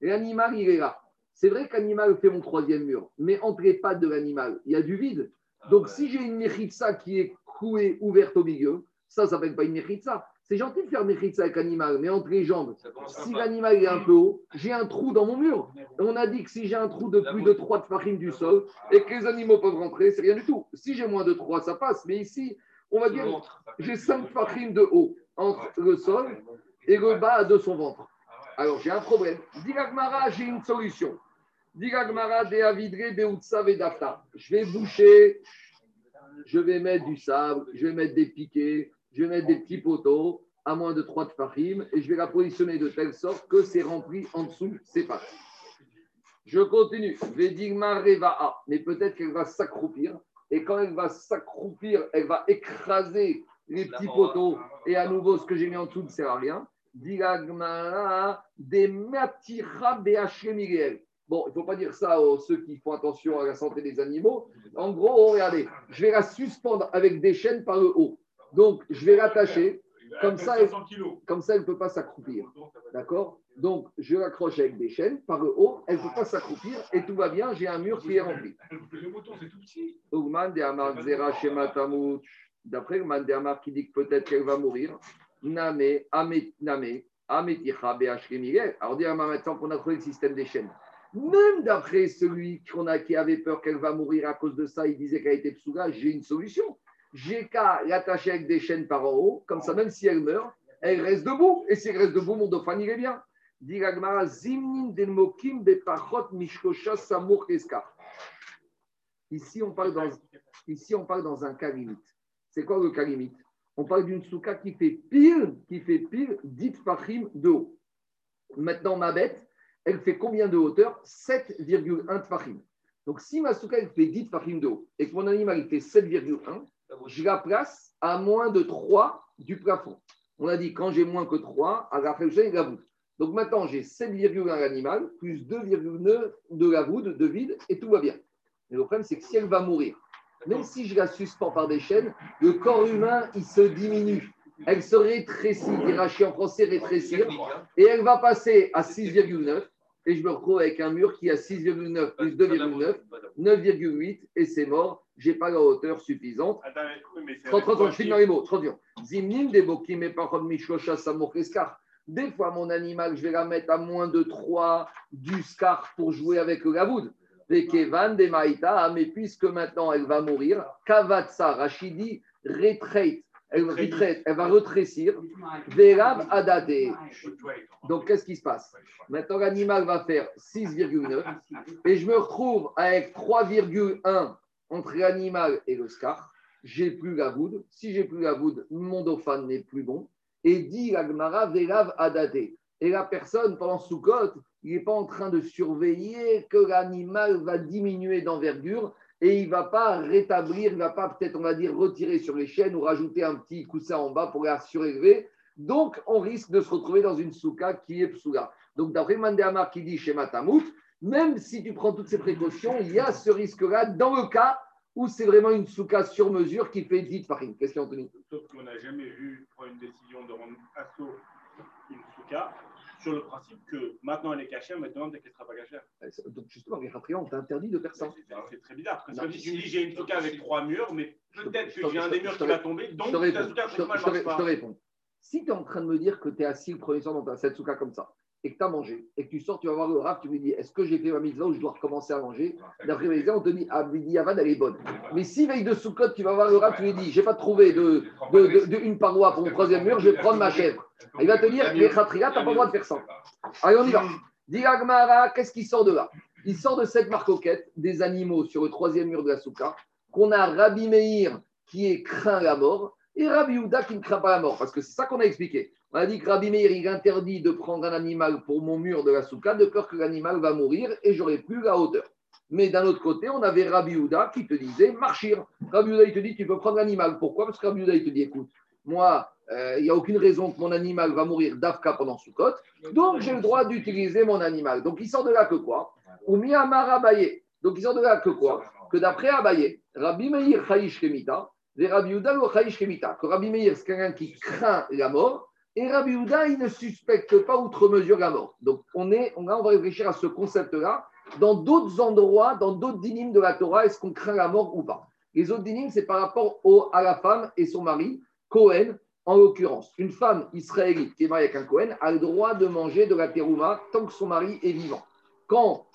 L'animal, il est là. C'est vrai que l'animal fait mon troisième mur, mais entre les pattes de l'animal, il y a du vide. Donc, si j'ai une mechitza qui est clouée, ouverte au milieu, ça ne s'appelle pas une mechitza. C'est gentil de faire mechitza avec l'animal, mais entre les jambes, Ça si l'animal est un peu haut, j'ai un trou dans mon mur. On a dit que si j'ai un trou de plus de 3 de farine du sol et que les animaux peuvent rentrer, c'est rien du tout. Si j'ai moins de 3, ça passe. Mais ici, on va dire, j'ai 5 farines de haut entre le sol et le bas de son ventre. Alors j'ai un problème. Diragmara, j'ai une solution. Diragmara, de avidre, beutsa, vedafta. Je vais boucher, je vais mettre du sable, je vais mettre des piquets, je vais mettre des petits poteaux à moins de 3 de farim et je vais la positionner de telle sorte que c'est rempli en dessous, c'est pas. Je continue. Vedigma reva'a. Mais peut-être qu'elle va s'accroupir. Et quand elle va s'accroupir, elle va écraser les petits poteaux. Et à nouveau, ce que j'ai mis en dessous ne sert à rien. Diragmara de matira. Bon, il ne faut pas dire ça aux ceux qui font attention à la santé des animaux. En gros, regardez, je vais la suspendre avec des chaînes par le haut. Donc, je vais l'attacher. Comme ça, 500 kilos. Comme ça, elle ne peut pas s'accroupir. D'accord? Donc, je l'accroche avec des chaînes par le haut. Elle ne peut pas s'accroupir et tout va bien. J'ai un mur qui est rempli. Le c'est tout petit. D'après le man de Amar qui dit que peut-être qu'elle va mourir. Name, Amet, Name, Ameticha, Be'ashri Miguel. Alors, dis à maintenant qu'on a trouvé le système des chaînes. Même d'après celui qu'on a, qui avait peur qu'elle va mourir à cause de ça, il disait qu'elle était psouga, j'ai une solution. J'ai qu'à l'attacher avec des chaînes par en haut, comme ça, même si elle meurt, elle reste debout. Et si elle reste debout, mon dauphin il est bien. Zimnin mokim. Ici, on parle dans, ici, on parle dans un cas limite. C'est quoi le cas limite On parle d'une souka qui fait pile, qui fait pile 10 fachim de haut. Maintenant, ma bête, elle fait combien de hauteur? 7,1 tfachim. Donc, si ma souka, fait 10 tfachim de haut et que mon animal, fait 7,1, je la place à moins de 3 du plafond. On a dit, quand j'ai moins que 3, à la fin, il la voûte. Donc, maintenant, j'ai 7,1 l'animal, plus 2,9 de la voûte, de vide, et tout va bien. Mais le problème, c'est que si elle va mourir, même si je la suspends par des chaînes, le corps humain, il se diminue. Elle se rétrécit, Hirachi en français, rétrécir, et elle va passer à 6,9, et je me retrouve avec un mur qui a 6,9 plus 2,9, 9,8, et c'est mort. Je n'ai pas la hauteur suffisante. Attends, mais- oui, mais c'est 30, 30, avec 30, je finis dans les mots. 30 Zimnim, des bokim et. Des fois, mon animal, je vais la mettre à moins de 3 du scar pour jouer avec le gavoud. Maïta, mais puisque maintenant elle va mourir, Kavatsa, Rachidi, retraite. Elle, retraite, elle va rétrécir. Verav Adate. Donc, qu'est-ce qui se passe Maintenant, l'animal va faire 6,9 et je me retrouve avec 3,1 entre l'animal et le scar. J'ai plus la voûte. Si j'ai plus la voûte, mon dauphin n'est plus bon. Et dit l'agmara Verav Adate. Et la personne, pendant Soukot, il n'est pas en train de surveiller que l'animal va diminuer d'envergure et il ne va pas rétablir, il ne va pas peut-être, on va dire, retirer sur les chaînes ou rajouter un petit coussin en bas pour la surélever. Donc, on risque de se retrouver dans une souka qui est psoula. Donc, d'après Mandéamar qui dit chez Matamut, même si tu prends toutes ces précautions, il y a ce risque-là dans le cas où c'est vraiment une souka sur mesure qui fait 10 farine. Question, Anthony? Sauf qu'on n'a jamais vu prendre une décision de rendre assaut une souka sur le principe que maintenant elle est cachée, maintenant qu'elle ne sera pas cachée. Donc, justement, les ratriants ont interdit de faire ça. C'est c'est très bizarre. Parce que si tu me dis j'ai une souka avec trois murs, mais peut-être que j'ai un des murs qui va tomber, donc Je te ta souka, Je te- réponds. Si tu es en train de me dire que tu es assis le premier soir dans ta souka comme ça, et que tu as mangé, et que tu sors, tu vas voir le raf, tu lui dis est-ce que j'ai fait ma mitzvah ou je dois recommencer à manger? D'après les on te dit ah, Midi Avad, elle est bonne. Mais si veille de Soukot, tu vas voir le raf, tu lui dis j'ai pas trouvé de, de, de- de- une paroi pour mon troisième mur, je vais prendre ma chèvre. Il va te dire les khatria, tu n'as pas le droit de faire ça. Allez, on y va. Dis Agmara, qu'est-ce qui sort de là? Il sort de cette marcoquette des animaux sur le troisième mur de la souka, qu'on a Rabbi Meir qui est craint la mort et Rabbi Houda qui ne craint pas la mort. Parce que c'est ça qu'on a expliqué. On a dit que Rabbi Meir, il interdit de prendre un animal pour mon mur de la souka de peur que l'animal va mourir et j'aurai plus la hauteur. Mais d'un autre côté, on avait Rabbi Houda qui te disait marchir. Rabbi Houda, il te dit tu peux prendre l'animal. Pourquoi? Parce que Rabbi Houda, il te dit écoute, moi, euh, il n'y a aucune raison que mon animal va mourir d'Afka pendant Soukot. Donc, j'ai le droit d'utiliser mon animal. Donc, il sort de là que quoi? Ou Miyamar Abaye. Donc, il sort de là que quoi? Que d'après Abaye, Rabbi Meir Chayish Kemita, et Rabbi Yehuda le Chayish Kemita. Que Rabbi Meir, c'est quelqu'un qui craint la mort, et Rabbi Yehuda, il ne suspecte pas outre mesure la mort. Donc, on, est, on va réfléchir à ce concept-là. Dans d'autres endroits, dans d'autres dynimes de la Torah, est-ce qu'on craint la mort ou pas? Les autres dynimes, c'est par rapport au, à la femme et son mari, Cohen, en l'occurrence, une femme israélite qui est mariée avec un Cohen a le droit de manger de la terouma tant que son mari est vivant. Quand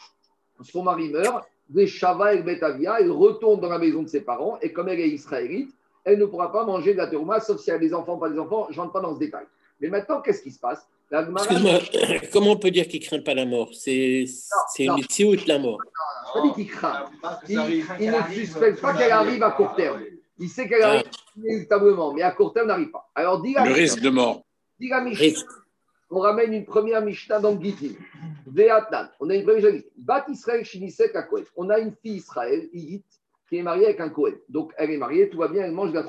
son mari meurt, des Shava et Betavia, elle retourne dans la maison de ses parents et comme elle est israélite, elle ne pourra pas manger de la terouma sauf si elle a des enfants, pas des enfants. Je ne rentre pas dans ce détail. Mais maintenant, qu'est-ce qui se passe? Excuse-moi, comment on peut dire qu'il ne craint pas la mort? C'est non. une de la mort. Je pas dit qu'il craint. Il, il ne suspecte pas qu'elle arrive à court terme. Il sait qu'elle arrive inéluctablement, mais à court terme, n'arrive pas. Alors, dis la, Le risque de mort. dis la Mishnah. On ramène une première Mishnah dans. Ve'atnan. On a une première Mishnah. Bat Israël Shinisek à Kohen. On a une fille Israël, Higit, qui est mariée avec un Kohen. Donc, elle est mariée, tout va bien, elle mange de la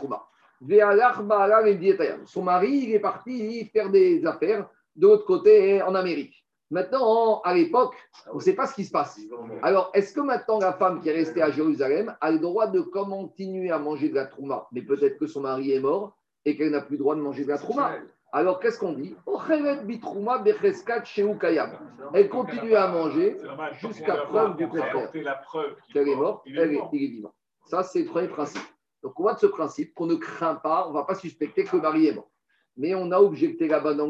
dietayam. Son mari, il est parti faire des affaires de l'autre côté, en Amérique. Maintenant, à l'époque, on ne sait pas ce qui se passe. Alors, est-ce que maintenant la femme qui est restée à Jérusalem a le droit de continuer à manger de la trouma? Mais peut-être que son mari est mort et qu'elle n'a plus le droit de manger de la trouma. Alors, qu'est-ce qu'on dit? Kayam. Elle continue à manger jusqu'à preuve va du contraire. qu'elle est morte, elle est, il est vivant. Ça, c'est le premier principe. Donc, on voit de ce principe qu'on ne craint pas, on ne va pas suspecter que le mari est mort. Mais on a objecté là-bas dans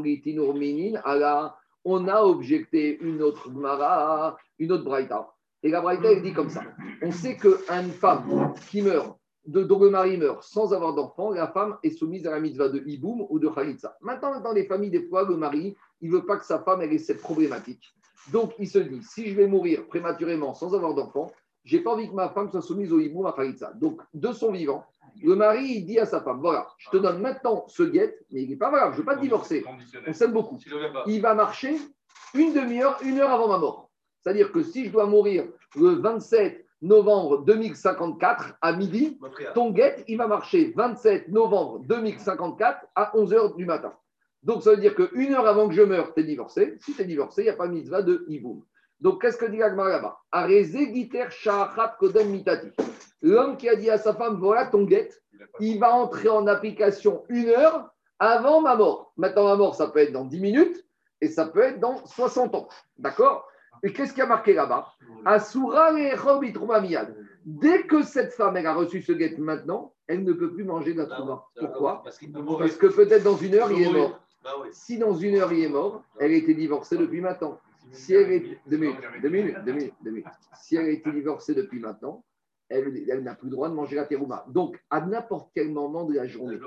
à la- on a objecté une autre Gemara, une autre Braïta. Et la Braïta, elle dit comme ça. On sait qu'une femme qui meurt, de, dont le mari meurt sans avoir d'enfant, la femme est soumise à la mitzvah de Iboum ou de Khalitsa. Maintenant, dans les familles, des fois, le mari, il ne veut pas que sa femme ait cette problématique. Donc, il se dit, si je vais mourir prématurément sans avoir d'enfant, j'ai pas envie que ma femme soit soumise au hibou à Khalitsa. Donc, de son vivant, le mari, il dit à sa femme, voilà, je te donne maintenant ce guet, mais il n'est pas valable, je ne veux pas te divorcer. On s'aime beaucoup. Il va marcher une demi-heure, une heure avant ma mort. C'est-à-dire que si je dois mourir le 27 novembre 2054 à midi, ton guet, il va marcher 27 novembre 2054 à 11h du matin. Donc, ça veut dire qu'une heure avant que je meure, tu es divorcé. Si tu es divorcé, il n'y a pas de mitzvah de hiboum. Donc, qu'est-ce que dit l'Agmar là-bas? L'homme qui a dit à sa femme, voilà ton guet, il va entrer en application une heure avant ma mort. Maintenant, ma mort, ça peut être dans 10 minutes et ça peut être dans 60 ans. D'accord? Et qu'est-ce qui a marqué là-bas? Asura miyad. Dès que cette femme elle a reçu ce guet maintenant, elle ne peut plus manger de la trouma. Pourquoi? Parce que peut-être dans une heure, il est mort. Bah. Si dans une heure il est mort, elle était divorcée depuis maintenant. Si elle est deux minutes, deux minutes, deux minutes, deux minutes. Si elle a été divorcée depuis maintenant, elle, elle n'a plus le droit de manger la terouma. Donc, à n'importe quel moment de la journée,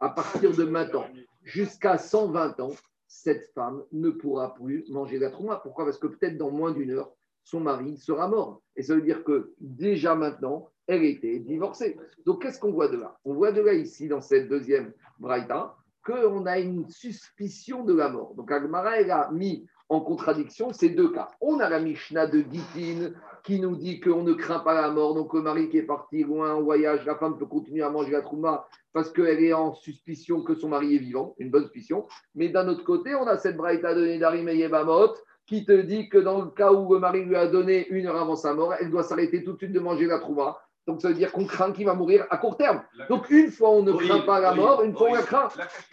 à partir de maintenant jusqu'à 120 ans, cette femme ne pourra plus manger la trouma. Pourquoi? Parce que peut-être dans moins d'une heure, son mari sera mort. Et ça veut dire que déjà maintenant, elle était divorcée. Donc qu'est-ce qu'on voit de là? On voit de là ici, dans cette deuxième braïta, qu'on a une suspicion de la mort. Donc Agmara, elle a mis en contradiction ces deux cas. On a la Mishnah de Gitin qui nous dit qu'on ne craint pas la mort. Donc le mari qui est parti loin en voyage, la femme peut continuer à manger la trouma parce qu'elle est en suspicion que son mari est vivant, une bonne suspicion. Mais d'un autre côté, on a cette braïta de Nedarim et Yebamot qui te dit que dans le cas où le mari lui a donné une heure avant sa mort, elle doit s'arrêter tout de suite de manger la trouma. Donc ça veut dire qu'on craint qu'il va mourir à court terme. Donc une fois on ne craint pas la mort, une fois on la craint.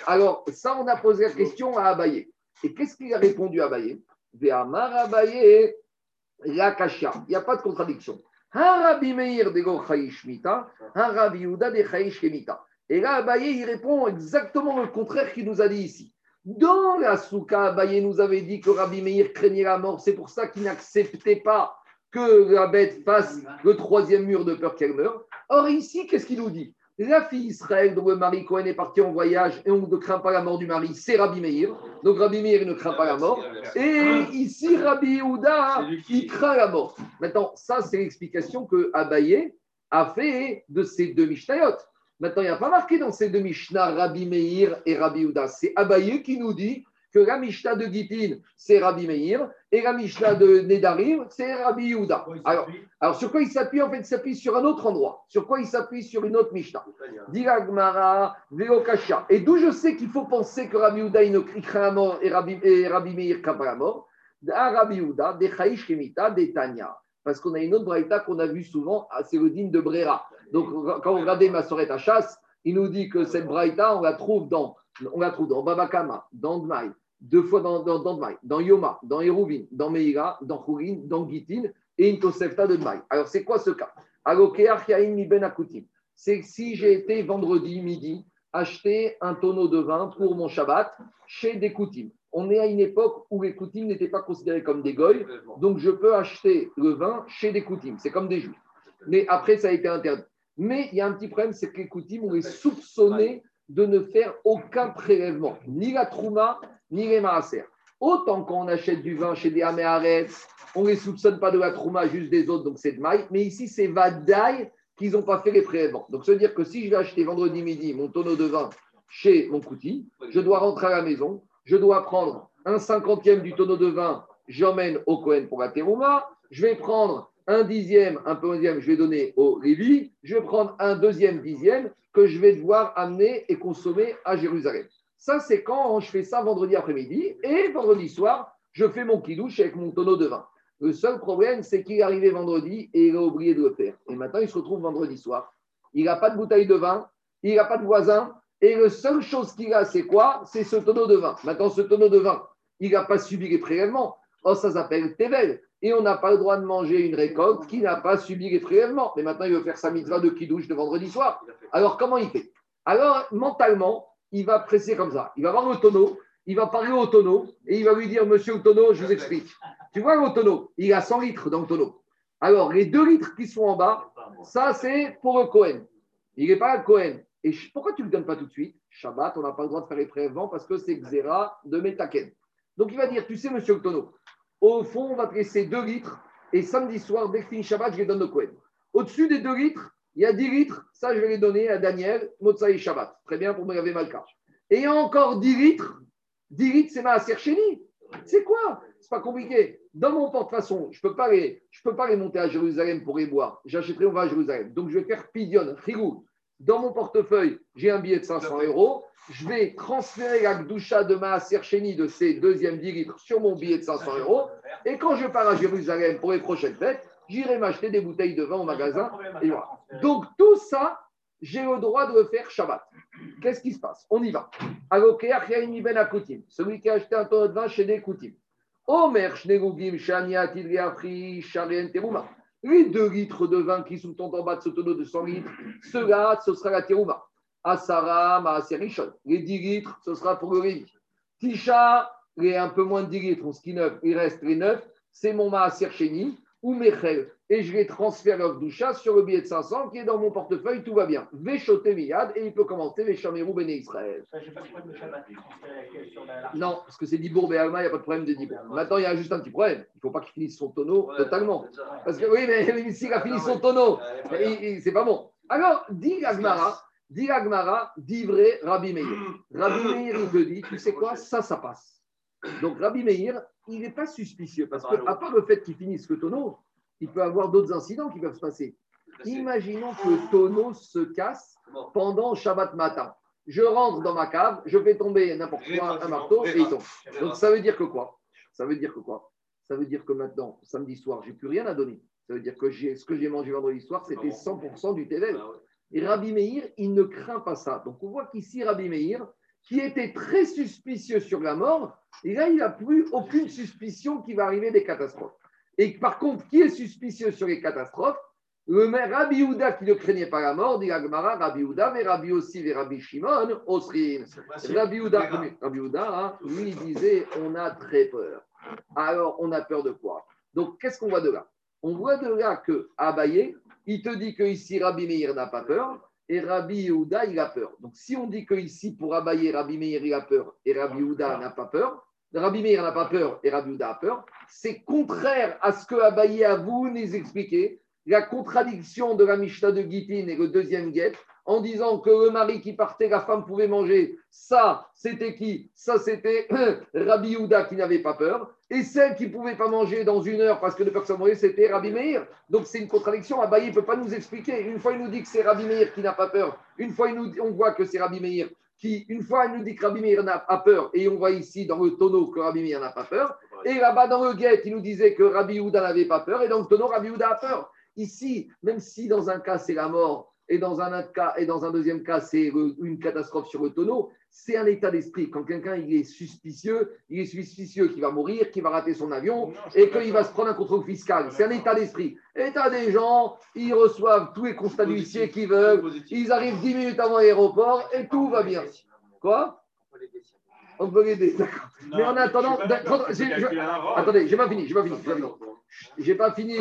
Alors ça, on a posé la question à Abaye. Et qu'est-ce qu'il a répondu à Abaye? Ve'amar Abaye, la kasha. Il n'y a pas de contradiction. Un Rabbi Meir de Rabbi Yehuda de. Et là, Abaye, répond exactement le contraire qu'il nous a dit ici. Dans la souka, Abaye nous avait dit que Rabbi Meir craignait la mort. C'est pour ça qu'il n'acceptait pas que la bête fasse le troisième mur de peur qu'elle meure. Or, ici, qu'est-ce qu'il nous dit? La fille Israël, dont le mari Cohen est parti en voyage et on ne craint pas la mort du mari, c'est Rabbi Meir. Donc, Rabbi Meir ne craint pas la mort. Et ici, Rabbi Yehuda, il craint la mort. Maintenant, ça, c'est l'explication que Abaye a fait de ces deux Mishnayot. Maintenant, il n'y a pas marqué dans ces deux Mishnah Rabbi Meir et Rabbi Yehuda. C'est Abaye qui nous dit que la Mishnah de Gitin, c'est Rabbi Meir, et la Mishnah de Nedarim, c'est Rabbi Yehuda. Alors, alors, sur quoi il s'appuie En fait, il s'appuie sur un autre endroit. Sur quoi il s'appuie Sur une autre Mishnah. Diragmara, Veokasha. Et d'où je sais qu'il faut penser que Rabbi Yehuda, il craint la mort et Rabbi, et Rabbi Meir craint la mort? À Rabbi Yehuda, des Chaïsh Kemita, des Tanya. Parce qu'on a une autre braïta qu'on a vue souvent, ah, c'est le de Brera. Donc, quand vous regardez Massoret à chasse, il nous dit que cette braïta, on la trouve dans, on la trouve dans Babakama, dans Dmaï, deux fois dans, dans, dans Dmaï, dans Yoma, dans Eruvin, dans Meira, dans Khourin, dans Gitin et une Tosefta de Dmaï. Alors, c'est quoi ce cas? Ben. C'est si j'ai été vendredi midi acheter un tonneau de vin pour mon Shabbat chez des Koutim. On est à une époque où les Koutim n'étaient pas considérés comme des goy, donc je peux acheter le vin chez des Koutim. C'est comme des juifs. Mais après, ça a été interdit. Mais il y a un petit problème, c'est que les Koutim, on est soupçonnés de ne faire aucun prélèvement, ni la Trouma, ni les. Autant quand on achète du vin chez des Améharetz, on ne les soupçonne pas de la Trouma, juste des autres, donc c'est de maille. Mais ici, c'est Vadaï qu'ils n'ont pas fait les prélèvements. Donc, veut dire que si je vais acheter vendredi midi mon tonneau de vin chez mon Kouti, je dois rentrer à la maison, je dois prendre un cinquantième du tonneau de vin, j'emmène au Cohen pour la terouma, je vais prendre un dixième, un peu dixième, je vais donner au Lévi, je vais prendre un deuxième dixième que je vais devoir amener et consommer à Jérusalem. Ça, c'est quand je fais ça vendredi après-midi et vendredi soir, je fais mon kidouche avec mon tonneau de vin. Le seul problème, c'est qu'il est arrivé vendredi et il a oublié de le faire. Et maintenant, il se retrouve vendredi soir. Il n'a pas de bouteille de vin, il n'a pas de voisin. Et la seule chose qu'il a, c'est quoi? C'est ce tonneau de vin. Maintenant, ce tonneau de vin, il n'a pas subi les prélèvements. Oh, ça s'appelle Tevel. Et on n'a pas le droit de manger une récolte qui n'a pas subi les prélèvements. Mais maintenant, il veut faire sa mitzvah de kidouche de vendredi soir. Alors, comment il fait? Alors, mentalement, il va presser comme ça. Il va voir le tonneau, il va parler au tonneau et il va lui dire Monsieur le tonneau, je vous explique. Tu vois le tonneau Il a 100 litres dans le tonneau. Alors, les 2 litres qui sont en bas, ça, c'est pour le Cohen. Il n'est pas le Cohen. Et pourquoi tu ne le donnes pas tout de suite? Shabbat, on n'a pas le droit de faire les prélèvements parce que c'est Xéra de Metaken. Donc, il va dire Tu sais, monsieur le tonneau, au fond, on va te laisser 2 litres et samedi soir, dès que finit Shabbat, je les donne au Cohen. Au-dessus des 2 litres, il y a 10 litres, ça, je vais les donner à Daniel, Motsa et Shabbat. Très bien pour me laver Malka. Et il y a encore 10 litres. 10 litres, c'est ma Chéni. C'est quoi? C'est pas compliqué. Dans mon porte-façon, je ne peux, pas les, je peux pas les monter à Jérusalem pour les boire. J'achèterai, on va à Jérusalem. Donc, je vais faire pidion, rigou. Dans mon portefeuille, j'ai un billet de 500 euros. Je vais transférer la doucha de ma Chéni de ces deuxièmes 10 litres sur mon billet de 500 euros. Et quand je pars à Jérusalem pour les prochaines fêtes, j'irai m'acheter des bouteilles de vin au magasin. Et voilà. Donc, tout ça, j'ai le droit de le faire Shabbat. Qu'est-ce qui se passe? On y va. Celui qui a acheté un tonneau de vin chez des Koutim. Les deux litres de vin qui sont en bas de ce tonneau de 100 litres, ceux-là, ce sera la Teruma. Asara, Maaserishon. Les 10 litres, ce sera pour le Révi. Tisha, les un peu moins de 10 litres, qui est neuf, il reste les 9, c'est mon Maaser Sheni ou Mechel. Et je les transfère leur doucha sur le billet de 500 qui est dans mon portefeuille, tout va bien. Véchoté Miyad, et il peut commencer Véchamerou Béné Israël. Ça, j'ai pas de problème de Shabbat. transférer sur la- Non, parce que c'est Dibour Béalma, il n'y a pas de problème de Dibour. Maintenant, il y a juste un petit problème. Il ne faut pas qu'il finisse son tonneau Ouais, totalement. Parce que oui, mais s'il a fini son tonneau, Ouais, c'est pas bon. Alors, dit Agmara, dit Agmara, dit vrai Rabbi Meir. Rabbi Meir, il te dit, tu sais quoi, ça, ça passe. Donc, Rabbi Meir, il n'est pas suspicieux, parce que, à part le fait qu'il finisse le tonneau, il peut avoir d'autres incidents qui peuvent se passer. Imaginons que le tonneau se casse pendant Shabbat matin. Je rentre dans ma cave, je fais tomber n'importe quoi, un marteau, et il tombe. Donc ça veut dire que quoi? Ça veut dire que quoi? Ça veut dire que maintenant, samedi soir, j'ai plus rien à donner. Ça veut dire que ce que j'ai mangé vendredi soir, c'était 100% du Tevel. Ah ouais. Et Rabbi Meir, il ne craint pas ça. Donc on voit qu'ici, Rabbi Meir, qui était très suspicieux sur la mort, et là, il n'a plus aucune suspicion qu'il va arriver des catastrophes. Et par contre, qui est suspicieux sur les catastrophes? Le maire Rabbi Houda qui ne craignait pas la mort, dit Agmara, Rabbi Houda, mais Rabbi aussi et Rabbi Shimon, Osrin. Rabbi Houda, Rabbi Houda, hein, lui, il disait on a très peur. Alors, on a peur de quoi? Donc, qu'est-ce qu'on voit de là? On voit de là que Abaye, il te dit que ici Rabbi Meir n'a pas peur et Rabbi Yehuda, il a peur. Donc, si on dit que ici pour Abaye, Rabbi Meir, il a peur et Rabbi Yehuda n'a pas peur, Rabbi Meir n'a pas peur et Rabbi Yehuda a peur, c'est contraire à ce que Abaye a voulu nous expliquer, la contradiction de la Mishnah de Gitin et le deuxième guet, en disant que le mari qui partait, la femme pouvait manger. Ça, c'était qui? Ça, c'était Rabbi Yehuda qui n'avait pas peur. Et celle qui ne pouvait pas manger dans une heure parce que deux personnes mouraient, c'était Rabbi Meir. Donc c'est une contradiction. Abaye ne peut pas nous expliquer. Une fois, il nous dit que c'est Rabbi Meir qui n'a pas peur. Une fois, il nous, on voit que c'est Rabbi Meir qui, une fois, il nous dit que Rabbi Meir n'a pas peur. Et on voit ici dans le tonneau que Rabbi Meir n'a pas peur. Et là-bas, dans le guet, il nous disait que Rabbi Yehuda n'avait pas peur. Et dans le tonneau, Rabbi Yehuda a peur. Ici, même si dans un cas, c'est la mort, et dans un autre cas, et dans un deuxième cas, c'est une catastrophe sur le tonneau, c'est un état d'esprit. Quand quelqu'un il est suspicieux, il est suspicieux qu'il va mourir, qu'il va rater son avion, et qu'il va se prendre un contrôle fiscal. C'est un état d'esprit. Et t'as des gens, ils reçoivent tous les constats d'huissier qu'ils veulent, ils arrivent 10 minutes avant l'aéroport, et tout va bien. Quoi On peut l'aider, d'accord. Mais en attendant, Attendez, j'ai pas fini, j'ai pas fini, j'ai pas fini. J'ai pas fini.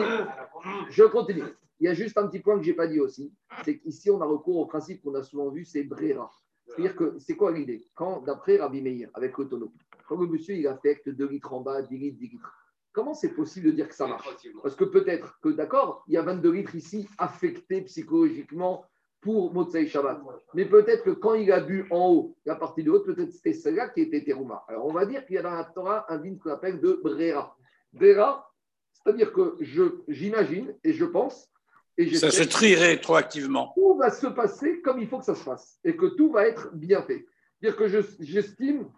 Je continue. Il y a juste un petit point que j'ai pas dit aussi, c'est qu'ici on a recours au principe qu'on a souvent vu, c'est Brera. C'est-à-dire que c'est quoi l'idée? Quand, d'après Rabbi Meir, avec le tonneau, quand le monsieur il affecte 2 litres en bas, 10 litres, 10 litres, comment c'est possible de dire que ça marche? Parce que peut-être que, d'accord, il y a 22 litres ici affectés psychologiquement pour Motsai Shabbat. Mais peut-être que quand il a bu en haut, la partie de haut, peut-être c'était celle-là qui était terouma. Alors on va dire qu'il y a dans la Torah un vin qu'on appelle de Brera. Brera, c'est-à-dire que je- j'imagine et je pense, et Ça se trie rétroactivement. tout va se passer comme il faut que ça se passe et que tout va être bien fait. C'est-à-dire que je- j'estime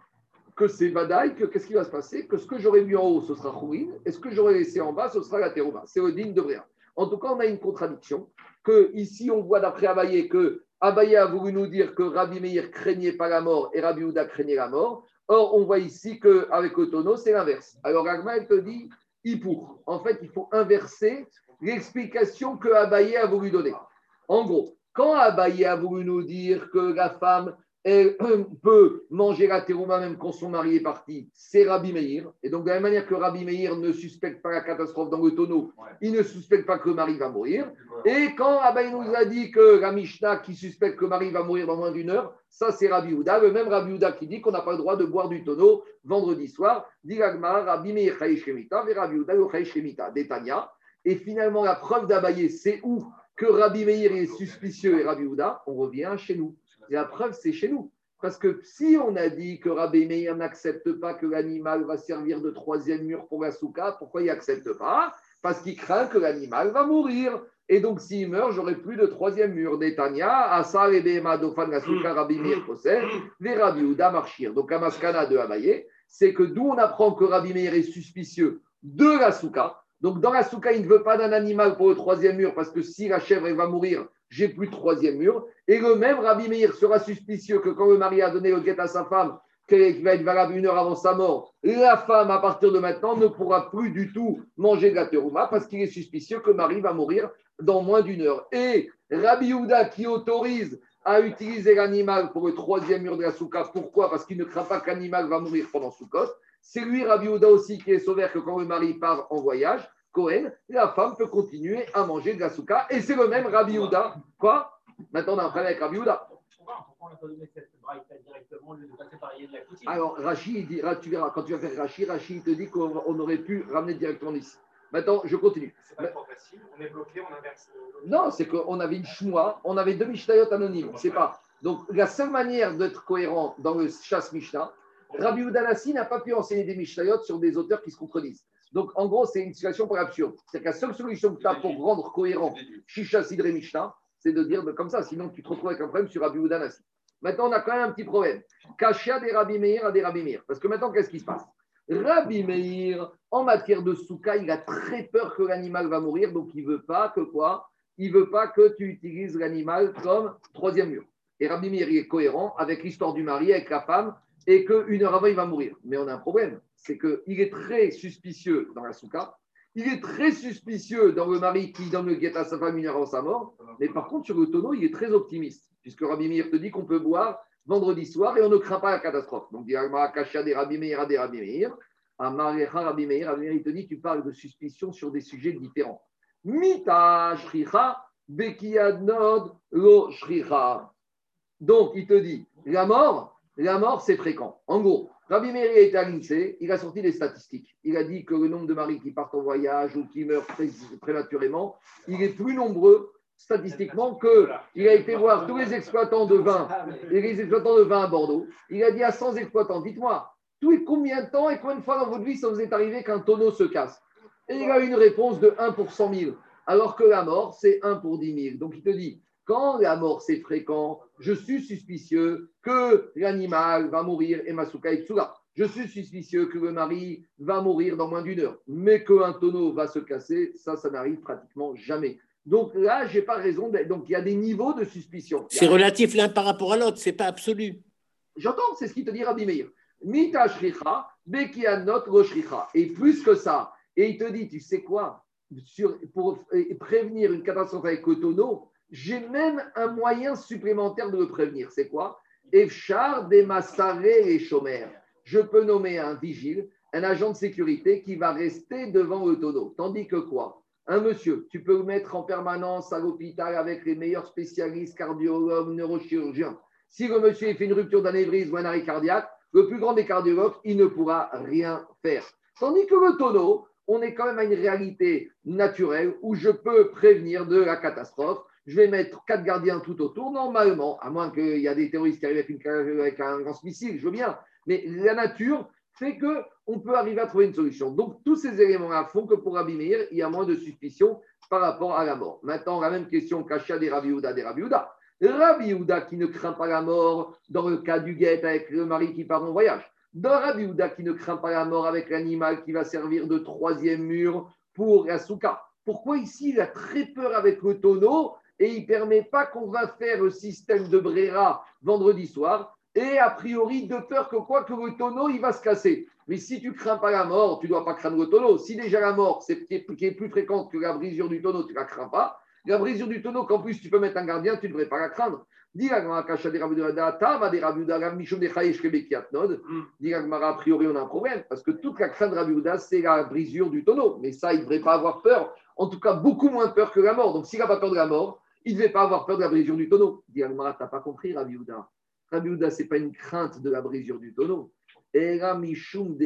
que c'est Badaï, que qu'est-ce qui va se passer Que ce que j'aurais mis en haut, ce sera Khourin, et ce que j'aurais laissé en bas, ce sera la Terouma. C'est Odine de Bréa. En tout cas, on a une contradiction. Que ici, on voit d'après Abaye que Abaye a voulu nous dire que Rabbi Meir craignait pas la mort et Rabbi Houda craignait la mort. Or, on voit ici qu'avec le tonneau, c'est l'inverse. Alors, Agma, elle te dit, il pour. En fait, il faut inverser l'explication que Abaye a voulu donner. En gros, quand Abaye a voulu nous dire que la femme elle, peut manger la terouma même quand son mari est parti, c'est Rabbi Meir. Et donc, de la même manière que Rabbi Meir ne suspecte pas la catastrophe dans le tonneau, il ne suspecte pas que le mari va mourir. Et quand Abaye nous a dit que la Mishnah qui suspecte que le mari va mourir dans moins d'une heure, ça c'est Rabbi Houda, le même Rabbi Houda qui dit qu'on n'a pas le droit de boire du tonneau vendredi soir. Dit Rabbi Meir Rabbi Houda d'Etania. Et finalement, la preuve d'Abaye, c'est où que Rabbi Meir est suspicieux et Rabbi Houda, on revient chez nous. Et la preuve, c'est chez nous. Parce que si on a dit que Rabbi Meir n'accepte pas que l'animal va servir de troisième mur pour la souka, pourquoi il n'accepte pas? Parce qu'il craint que l'animal va mourir. Et donc, s'il meurt, j'aurai plus de troisième mur. Netanya, Asar et Behema Dofan la souka, Rabbi Meir possède, les Rabbi Houda marchir. Donc, à Maskana de Abaye, c'est que d'où on apprend que Rabbi Meir est suspicieux de la souka. Donc, dans la souka, il ne veut pas d'un animal pour le troisième mur, parce que si la chèvre va mourir, j'ai plus de troisième mur. Et le même Rabbi Meir sera suspicieux que quand le mari a donné le guet à sa femme, qui va être valable une heure avant sa mort, la femme, à partir de maintenant, ne pourra plus du tout manger de la terouma parce qu'il est suspicieux que le mari va mourir dans moins d'une heure. Et Rabbi Houda qui autorise a utilisé l'animal pour le troisième mur de la souka. Pourquoi? Parce qu'il ne craint pas que l'animal va mourir pendant Soukot. C'est lui, Rabbi Houda aussi, qui est sauvé que quand le mari part en voyage, Cohen, la femme peut continuer à manger de la souka. Et c'est le même Rabbi Houda. Quoi? Maintenant, on a un problème avec Rabbi Houda. Alors, Rachid, dira, tu verras, quand tu vas faire Rachid, Rachid te dit qu'on on aurait pu ramener directement ici. Maintenant, je continue. C'est pas trop facile, on est bloqué, on inverse. Non, c'est qu'on avait une chmois, on avait deux Mishnayot anonymes. C'est pas. Donc, la seule manière d'être cohérent dans le chasse Mishnah, Rabbi Udanassi n'a pas pu enseigner des Mishnayot sur des auteurs qui se contredisent. Donc, en gros, c'est une situation pour absurde. C'est que la seule solution que tu as pour rendre cohérent Shisha Sidre Mishnah, c'est de dire comme ça. Sinon, tu te retrouves avec un problème sur Rabbi Udanassi. Maintenant, on a quand même un petit problème. Kachia des Rabbi Meir à des Rabbi Meir. Parce que maintenant, qu'est-ce qui se passe? Rabbi Meir, en matière de souka, il a très peur que l'animal va mourir, donc il veut pas que quoi? Il veut pas que tu utilises l'animal comme troisième mur. Et Rabbi Meir, il est cohérent avec l'histoire du mari, avec la femme, et qu'une heure avant, il va mourir. Mais on a un problème, c'est qu'il est très suspicieux dans la souka, il est très suspicieux dans le mari qui donne le guet à sa femme une heure avant sa mort, mais par contre, sur le tonneau, il est très optimiste, puisque Rabbi Meir te dit qu'on peut boire vendredi soir et on ne craint pas la catastrophe. Donc, Kasha des Rabbi Meir des Rabbi Meir. Amarecha Rabbi Meir, Rabbi Meir, il te dit tu parles de suspicion sur des sujets différents. Mita shricha bekiyad nod lo shricha. Donc, il te dit la mort, la mort, c'est fréquent. En gros, Rabbi Meir été à l'INSEE, il a sorti des statistiques. Il a dit que le nombre de maris qui partent en voyage ou qui meurent pré- prématurément, il est plus nombreux statistiquement que il a été voir tous les exploitants de vin et les exploitants de vin à Bordeaux. Il a dit à 100 exploitants, dites-moi, tous les combien de temps et combien de fois dans votre vie ça vous est arrivé qu'un tonneau se casse? Et il a eu une réponse de 1 pour 100 000, alors que la mort, c'est 1 pour 10 000. Donc il te dit, quand la mort c'est fréquent, je suis suspicieux que l'animal va mourir et Masuka Itsura. Je suis suspicieux que le mari va mourir dans moins d'une heure. Mais qu'un tonneau va se casser, ça, ça n'arrive pratiquement jamais. Donc là, je n'ai pas raison. d'être- Donc il y a des niveaux de suspicion. C'est relatif l'un par rapport à l'autre, c'est pas absolu. J'entends, c'est ce qu'il te dit Rabbi Meir. Mita shricha, bekianot roshricha. Et plus que ça, et il te dit, tu sais quoi Sur- Pour prévenir une catastrophe avec le tonneau, j'ai même un moyen supplémentaire de le prévenir. C'est quoi? Efchar des massarés et chômeurs. Je peux nommer un vigile, un agent de sécurité qui va rester devant le tonneau. Tandis que quoi? Un monsieur, tu peux le mettre en permanence à l'hôpital avec les meilleurs spécialistes, cardiologues, neurochirurgiens. Si le monsieur fait une rupture d'anévrisme ou un arrêt cardiaque, le plus grand des cardiologues, il ne pourra rien faire. Tandis que le tonneau, on est quand même à une réalité naturelle où je peux prévenir de la catastrophe. Je vais mettre quatre gardiens tout autour, normalement, à moins qu'il y a des terroristes qui arrivent avec, un lance-missile, je veux bien. Mais la nature fait que on peut arriver à trouver une solution. Donc, tous ces éléments-là font que pour Rabbi Meir, il y a moins de suspicion par rapport à la mort. Maintenant, la même question qu'Acha des Rabbi Houda des Rabbi Houda. Qui ne craint pas la mort dans le cas du guet avec le mari qui part en voyage. Dans Rabbi Houda qui ne craint pas la mort avec l'animal qui va servir de troisième mur pour la souka. Pourquoi ici il a très peur avec le tonneau et il ne permet pas qu'on va faire le système de Brera vendredi soir et a priori de peur que quoi que le tonneau il va se casser. Mais si tu crains pas la mort, tu ne dois pas craindre le tonneau. Si déjà la mort c'est qui est, plus fréquente que la brisure du tonneau, tu ne la crains pas. La brisure du tonneau, qu'en plus tu peux mettre un gardien, tu ne devrais pas la craindre. Dis la a priori on a un problème parce que toute la crainte de Rabbi Uda, c'est la brisure du tonneau. Mais ça, il ne devrait pas avoir peur. En tout cas, beaucoup moins peur que la mort. Donc s'il n'a pas peur de la mort, il ne devait pas avoir peur de la brisure du tonneau. Gemara, tu n'as pas compris Rabbi Uda. Rabbi ce n'est pas une crainte de la brisure du tonneau. Era Mishum.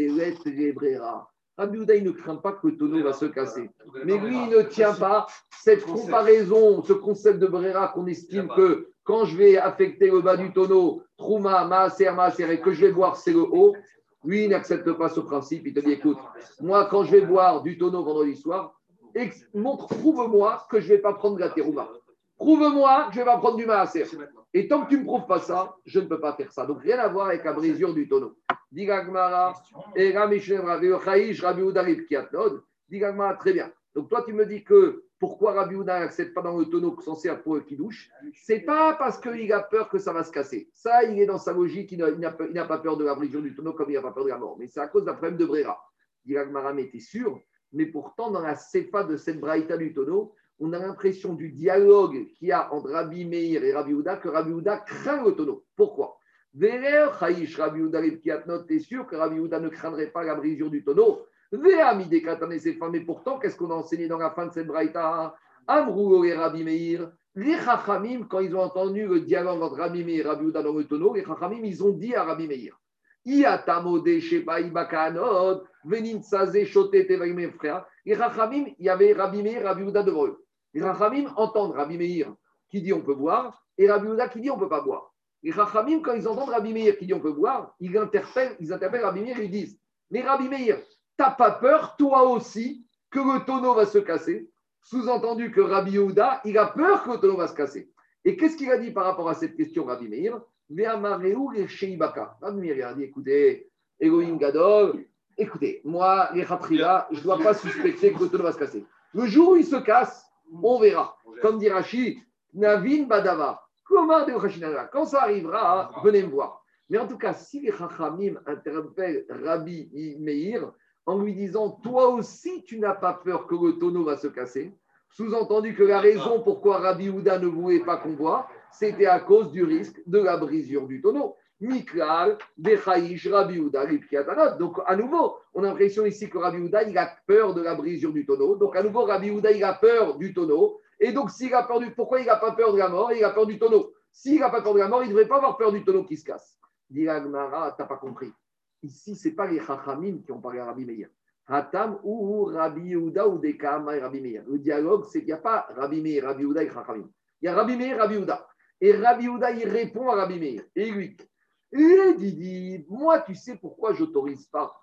Rabbi il ne craint pas que le tonneau va se casser. Mais lui, il ne tient pas cette comparaison, ce concept de Brera qu'on estime que quand je vais affecter le bas du tonneau, Trouma, Maaser, Maaser, et que je vais boire, c'est le haut. Lui, il n'accepte pas ce principe. Il te dit écoute, moi, quand je vais boire du tonneau vendredi soir, montre, prouve-moi que je ne vais pas prendre la terouma. Prouve-moi que je vais prendre du Maaser. Et tant que tu ne me prouves pas ça, je ne peux pas faire ça. Donc, rien à voir avec la brisure du tonneau. Dit Gagmara, et très bien. Donc, toi, tu me dis que pourquoi Rabbi Ouda n'accepte pas dans le tonneau censé pour le douche? C'est pas parce qu'il a peur que ça va se casser. Ça, il est dans sa logique, il n'a- pas- peur de la brisure du tonneau comme il n'a pas peur de la mort. Mais c'est à cause d'un problème de Brera. Dit Gagmara, mais t'es sûr? Mais pourtant, dans la cefa de cette braïta du tonneau, on a l'impression du dialogue qu'il y a entre Rabbi Meir et Rabbi Houda que Rabbi Houda craint le tonneau. Pourquoi Rabbi Houda, note, t'es sûr que Rabbi Houda ne craindrait pas la brisure du tonneau? Mais pourtant, qu'est-ce qu'on a enseigné dans la fin de cette braïta? Et Rabbi Meir. Les Chachamim, quand ils ont entendu le dialogue entre Rabbi Meir et Rabbi Houda dans le tonneau, les Chachamim, ils ont dit à Rabbi Meir. Les il y avait Rabbi Meir et Rabbi Houda devant eux. Les Chachamim entendent Rabbi Meir qui dit on peut boire et Rabbi Houda qui dit on ne peut pas boire. Les Chachamim, quand ils entendent Rabbi Meir qui dit on peut boire, ils interpellent, Rabbi Meir et ils disent Mais Rabbi Meir, t'as pas peur, toi aussi, que le tonneau va se casser? Sous-entendu que Rabbi Houda, il a peur que le tonneau va se casser. Et qu'est-ce qu'il a dit par rapport à cette question, Rabbi Meir? Rabbi Meir a dit écoutez, Elohim Gadol, écoutez, moi, les Khatrila, je ne dois pas suspecter que le tonneau va se casser. Le jour où il se casse, on verra. Comme dit Rachid, Navin Badava. Comment Quand ça arrivera, venez me voir. Mais en tout cas, si les Chachamim interpellent Rabbi Meir en lui disant Toi aussi, tu n'as pas peur que le tonneau va se casser, sous-entendu que la raison pourquoi Rabbi Houda ne voulait pas qu'on voit, c'était à cause du risque de la brisure du tonneau. Miklal, Bechaïch, Rabbi Donc, à nouveau, on a l'impression ici que Rabbi Houda, il a peur de la brisure du tonneau. Donc, à nouveau, Rabbi Houda, il a peur du tonneau. Et donc, s'il a peur du. Pourquoi il n'a pas peur de la mort? Il a peur du tonneau. S'il n'a pas peur de la mort, il ne devrait pas avoir peur du tonneau qui se casse. Dit Agmara, tu n'as pas compris. Ici, ce n'est pas les Chachamim qui ont parlé à Rabbi Meir. Hatam ou Rabbi Yehuda ou Dekama et Rabbi. Le dialogue, c'est qu'il n'y a pas Rabbi Meir, Rabbi Yehuda et Chachamim. Il y a Rabbi Meir, Rabbi Yehuda. Et Rabbi Yehuda, il répond à Rabbi Meir. Et lui, il dit, moi, tu sais pourquoi je n'autorise pas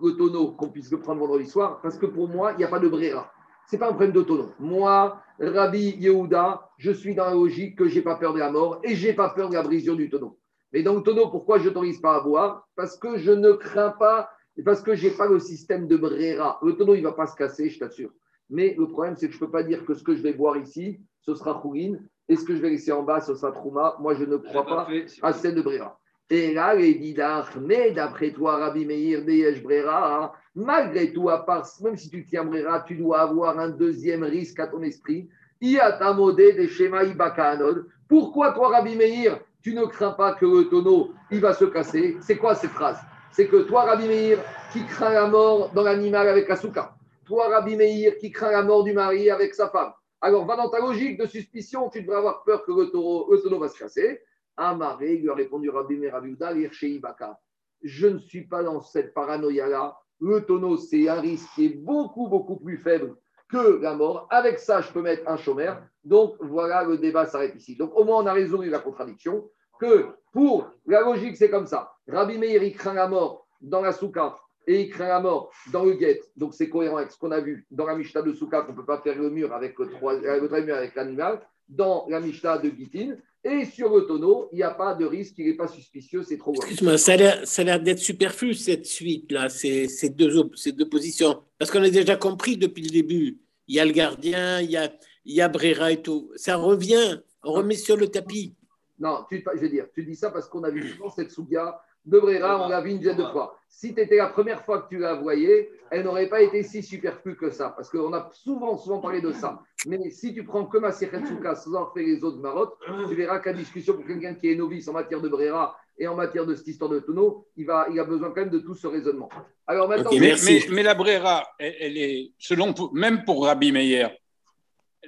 le tonneau qu'on puisse le prendre vendredi soir? Parce que pour moi, il n'y a pas de bréra. Ce n'est pas un problème de tonneau. Moi, Rabbi Yehuda, je suis dans la logique que je n'ai pas peur de la mort et je n'ai pas peur de la brisure du tonneau. Mais dans le tonneau, pourquoi je n'autorise pas à boire? Parce que je ne crains pas, parce que je n'ai pas le système de bréra. Le tonneau, il ne va pas se casser, je t'assure. Mais le problème, c'est que je ne peux pas dire que ce que je vais boire ici, ce sera chourine, et ce que je vais laisser en bas, ce sera trouma? Moi, je ne crois pas, à celle de bréra. Et là, les didach, mais d'après toi, Rabbi Meir, Deyesh Brera, hein, malgré tout, à part, même si tu tiens Brera, tu dois avoir un deuxième risque à ton esprit. Iatamodé des schémas Ibakanod. Pourquoi toi, Rabbi Meir, tu ne crains pas que le tonneau, il va se casser? C'est quoi cette phrase? C'est que toi, Rabbi Meir, qui crains la mort dans l'animal avec Asuka. Toi, Rabbi Meir, qui crains la mort du mari avec sa femme. Alors, va dans ta logique de suspicion, tu devrais avoir peur que le, tonneau va se casser. Amaré, lui a répondu Rabbi Merabiuda, Ibaka. Je ne suis pas dans cette paranoïa-là. Le tonneau, c'est un risque qui est beaucoup, beaucoup plus faible que la mort. Avec ça, je peux mettre un chômeur. Donc, voilà, le débat s'arrête ici. Donc, au moins, on a résolu la contradiction. Que pour la logique, c'est comme ça. Rabbi Meir, il craint la mort dans la souka et il craint la mort dans le guet. Donc, c'est cohérent avec ce qu'on a vu dans la Mishnah de souka, qu'on ne peut pas faire le mur avec le, trois, le avec l'animal. Dans la Mishnah de Gitin, et sur le tonneau, il n'y a pas de risque, il n'est pas suspicieux, c'est trop Excuse-moi, ça a l'air d'être superflu cette suite-là, ces, ces, deux, ces deux positions. Parce qu'on a déjà compris depuis le début. Il y a le gardien, il y a, il y a Brera et tout. Ça revient, on remet sur le tapis. Non, tu, je veux dire, tu dis ça parce qu'on a vu souvent cette souga de Brera, on l'a vu une dizaine de fois. Si tu étais la première fois que tu la voyais, elle n'aurait pas été si superflue que ça, parce qu'on a souvent, souvent parlé de ça. Mais si tu prends que ma Souka sans en faire les autres marottes, tu verras qu'à discussion pour quelqu'un qui est novice en matière de Brera et en matière de cette histoire de tonneau, il, va, il a besoin quand même de tout ce raisonnement. Alors maintenant, mais, la Brera, elle, est, selon, même pour Rabbi Meyer,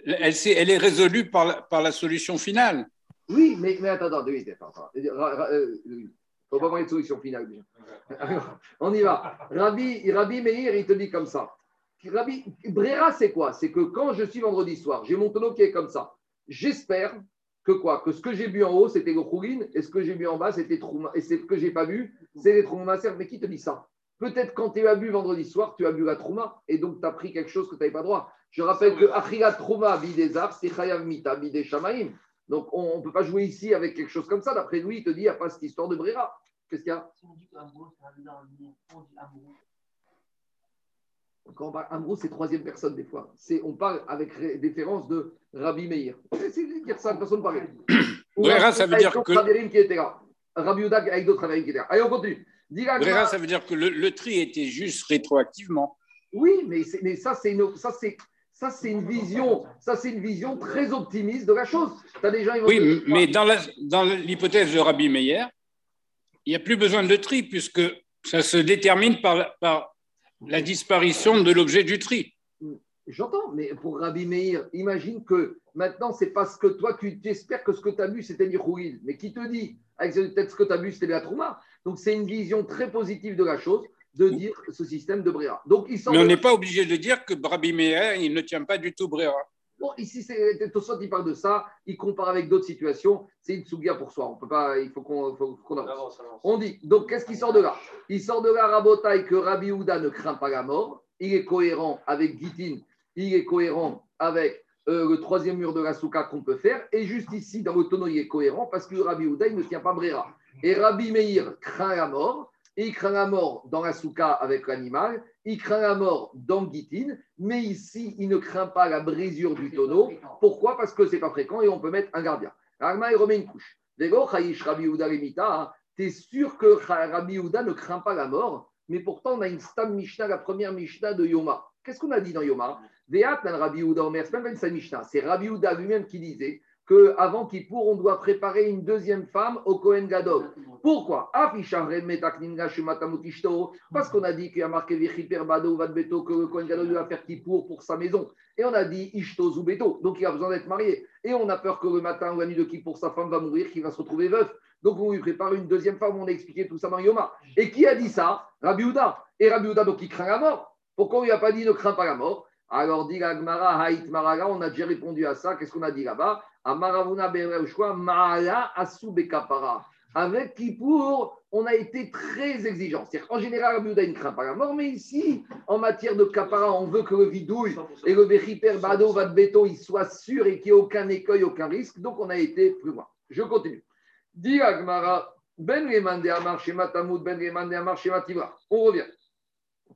elle, elle est résolue par la, par la solution finale. Oui, mais, mais attends, attends, attends, attends il ne faut pas avoir une solution finale. on y va. Rabbi, Rabbi Meir, il te dit comme ça. Rabbi, Brera, c'est quoi? C'est que quand je suis vendredi soir, j'ai mon tonneau qui est comme ça. J'espère que quoi? Que ce que j'ai bu en haut, c'était le chourine, et ce que j'ai bu en bas, c'était Trouma. Et ce que j'ai pas bu, c'est les Trouma Mais qui te dit ça? Peut-être quand tu as bu vendredi soir, tu as bu la Trouma, et donc tu as pris quelque chose que tu n'avais pas droit. Je rappelle que Achila Trouma, Bidezar, c'est Chayav Mita, Bide Shamaim. Donc, on ne peut pas jouer ici avec quelque chose comme ça. D'après lui, il te dit, il n'y a pas cette histoire de Brera. Qu'est-ce qu'il y a? Si on dit qu'Amrou, Quand on parle Amrou, c'est troisième personne des fois. C'est, on parle avec référence de Rabbi Meir. C'est dire ça de façon de parler. Brera, ça veut dire que. Qui était là. Rabbi avec d'autres Ravirim qui étaient là. Allez, on continue. Brera, ça veut dire que le, tri était juste rétroactivement. Oui, mais, mais ça, c'est une, ça, c'est Ça, c'est une vision, ça, c'est une vision très optimiste de la chose. T'as des gens, ils vont Oui, dire, mais dans la- dans l'hypothèse de Rabbi Meir, il n'y a plus besoin de tri puisque ça se détermine par, la- par la disparition de l'objet du tri. J'entends, mais pour Rabbi Meir, imagine que maintenant, c'est parce que toi, tu espères que ce que tu as bu, c'était du Khouil. Mais qui te dit, avec peut-être ce que tu as bu, c'était de la Trouma Donc, c'est une vision très positive de la chose, de dire ce système de Bréa. Donc, il semble. Mais on n'est pas obligé de dire que Rabbi Meir, il ne tient pas du tout Brera. Bon, ici, c'est Tosot, il parle de ça, il compare avec d'autres situations. C'est une souga pour soi. On peut pas, il faut qu'on avance. On dit, donc qu'est-ce qui sort de là? Il sort de là, Rabotaï, que Rabbi Houda ne craint pas la mort. Il est cohérent avec Gitin, il est cohérent avec euh, le troisième mur de la souka qu'on peut faire. Et juste ici, dans le tonneau, il est cohérent parce que Rabbi Houda, il ne tient pas Brera. Et Rabbi Meir craint la mort. Il craint la mort dans la souka avec l'animal. Il craint la mort dans Gitin. Mais ici, il ne craint pas la brisure du tonneau. Pourquoi? Parce que c'est pas fréquent et on peut mettre un gardien. Arma, il remet une couche. Vego, Chayish, Rabbi Houda, Lemita, tu es sûr que Rabbi Houda ne craint pas la mort, mais pourtant on a une Stam Mishnah, la première Mishnah de Yoma. Qu'est-ce qu'on a dit dans Yoma? C'est Rabbi Houda lui-même qui disait qu'avant Kippour, on doit préparer une deuxième femme au Kohen Gadol. Pourquoi? Tishto. Parce qu'on a dit qu'il y a marqué Vichiper Bado Vadbeto que le Kohen Gadol doit faire Kippour pour sa maison. Et on a dit Ishto Zubeto. Donc il a besoin d'être marié. Et on a peur que le matin ou la nuit de Kippour, sa femme va mourir, qu'il va se retrouver veuf. Donc on lui prépare une deuxième femme. On a expliqué tout ça dans Yoma. Et qui a dit ça? Rabbi Houda. Et Rabbi Houda, donc il craint la mort. Pourquoi on lui a pas dit ne crains pas la mort? Alors dit la Haït Maraga, on a déjà répondu à ça. Qu'est-ce qu'on a dit là-bas? Amaravuna Bereushua, Maala Asu Bekapara. Avec Kippour, on a été très exigeant. C'est-à-dire qu'en général, Houda, il ne craint pas la mort, mais ici, en matière de Kapara, on veut que le vidouille et le Vechiper Bado Vadbeto, il soit sûr et qu'il n'y ait aucun écueil, aucun risque. Donc, on a été plus loin. Je continue. Dit Agmara, Ben Remande Amar Shema Ben Remande Amar Shema. On revient.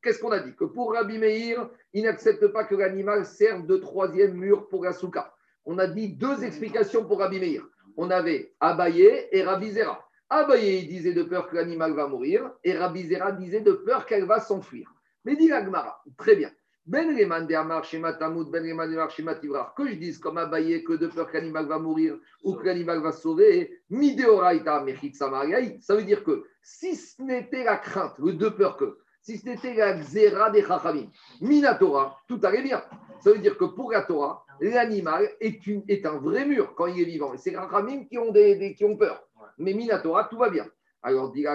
Qu'est-ce qu'on a dit? Que pour Rabbi Meir, il n'accepte pas que l'animal serve de troisième mur pour la. On a dit deux explications pour Rabbi Meir. On avait Abaye et Rabbi Zera. Abaye disait de peur que l'animal va mourir et Rabbi Zera disait de peur qu'elle va s'enfuir. Mais dit l'Agmara, très bien. Ben Reman de Amar Ben Reman de Amar que je dise comme Abaye que de peur que l'animal va mourir ou que l'animal va se sauver, Mideoraita Mechit Samariaï, ça veut dire que si ce n'était la crainte, le de peur que, si ce n'était la xéra des Chachamim, Minatora, tout allait bien. Ça veut dire que pour la Torah, l'animal est, un vrai mur quand il est vivant. Et c'est les Chachamim qui ont, des, qui ont peur. Mais Minatora, tout va bien. Alors, dit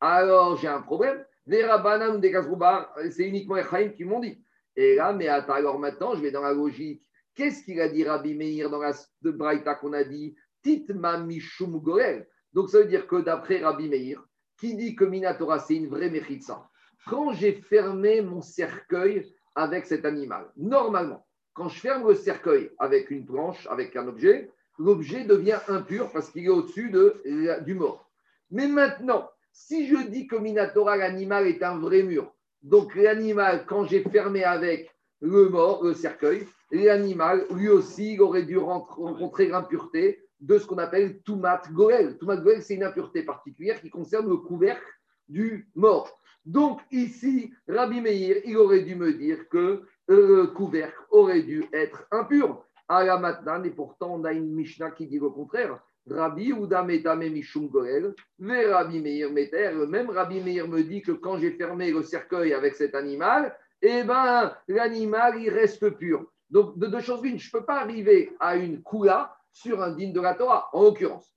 alors j'ai un problème. Les Rabbanan des c'est uniquement les Chaim qui m'ont dit. Et là, mais attends, alors maintenant, je vais dans la logique. Qu'est-ce qu'il a dit Rabbi Meir dans la Braïta qu'on a dit? Titma Mishum Gorel. Donc ça veut dire que d'après Rabbi Meir, qui dit que Minatora, c'est une vraie méchitsa, quand j'ai fermé mon cercueil avec cet animal, normalement, quand je ferme le cercueil avec une planche, avec un objet, l'objet devient impur parce qu'il est au-dessus du mort. Mais maintenant, si je dis que Minatora, l'animal est un vrai mur, donc l'animal, quand j'ai fermé avec le mort, le cercueil, l'animal, lui aussi, aurait dû rencontrer l'impureté de ce qu'on appelle Toumat Goel. Toumat Goel, c'est une impureté particulière qui concerne le couvercle du mort. Donc ici, Rabbi Meir, il aurait dû me dire que le couvercle aurait dû être impur. À la matnan, et pourtant on a une Mishnah qui dit le contraire. Rabbi Ouda Metame Mishum Goel, mais Rabbi Meir Meter, même Rabbi Meir me dit que quand j'ai fermé le cercueil avec cet animal, eh ben, l'animal, il reste pur. Donc, de deux choses l'une, je ne peux pas arriver à une koula sur un digne de la Torah, en l'occurrence.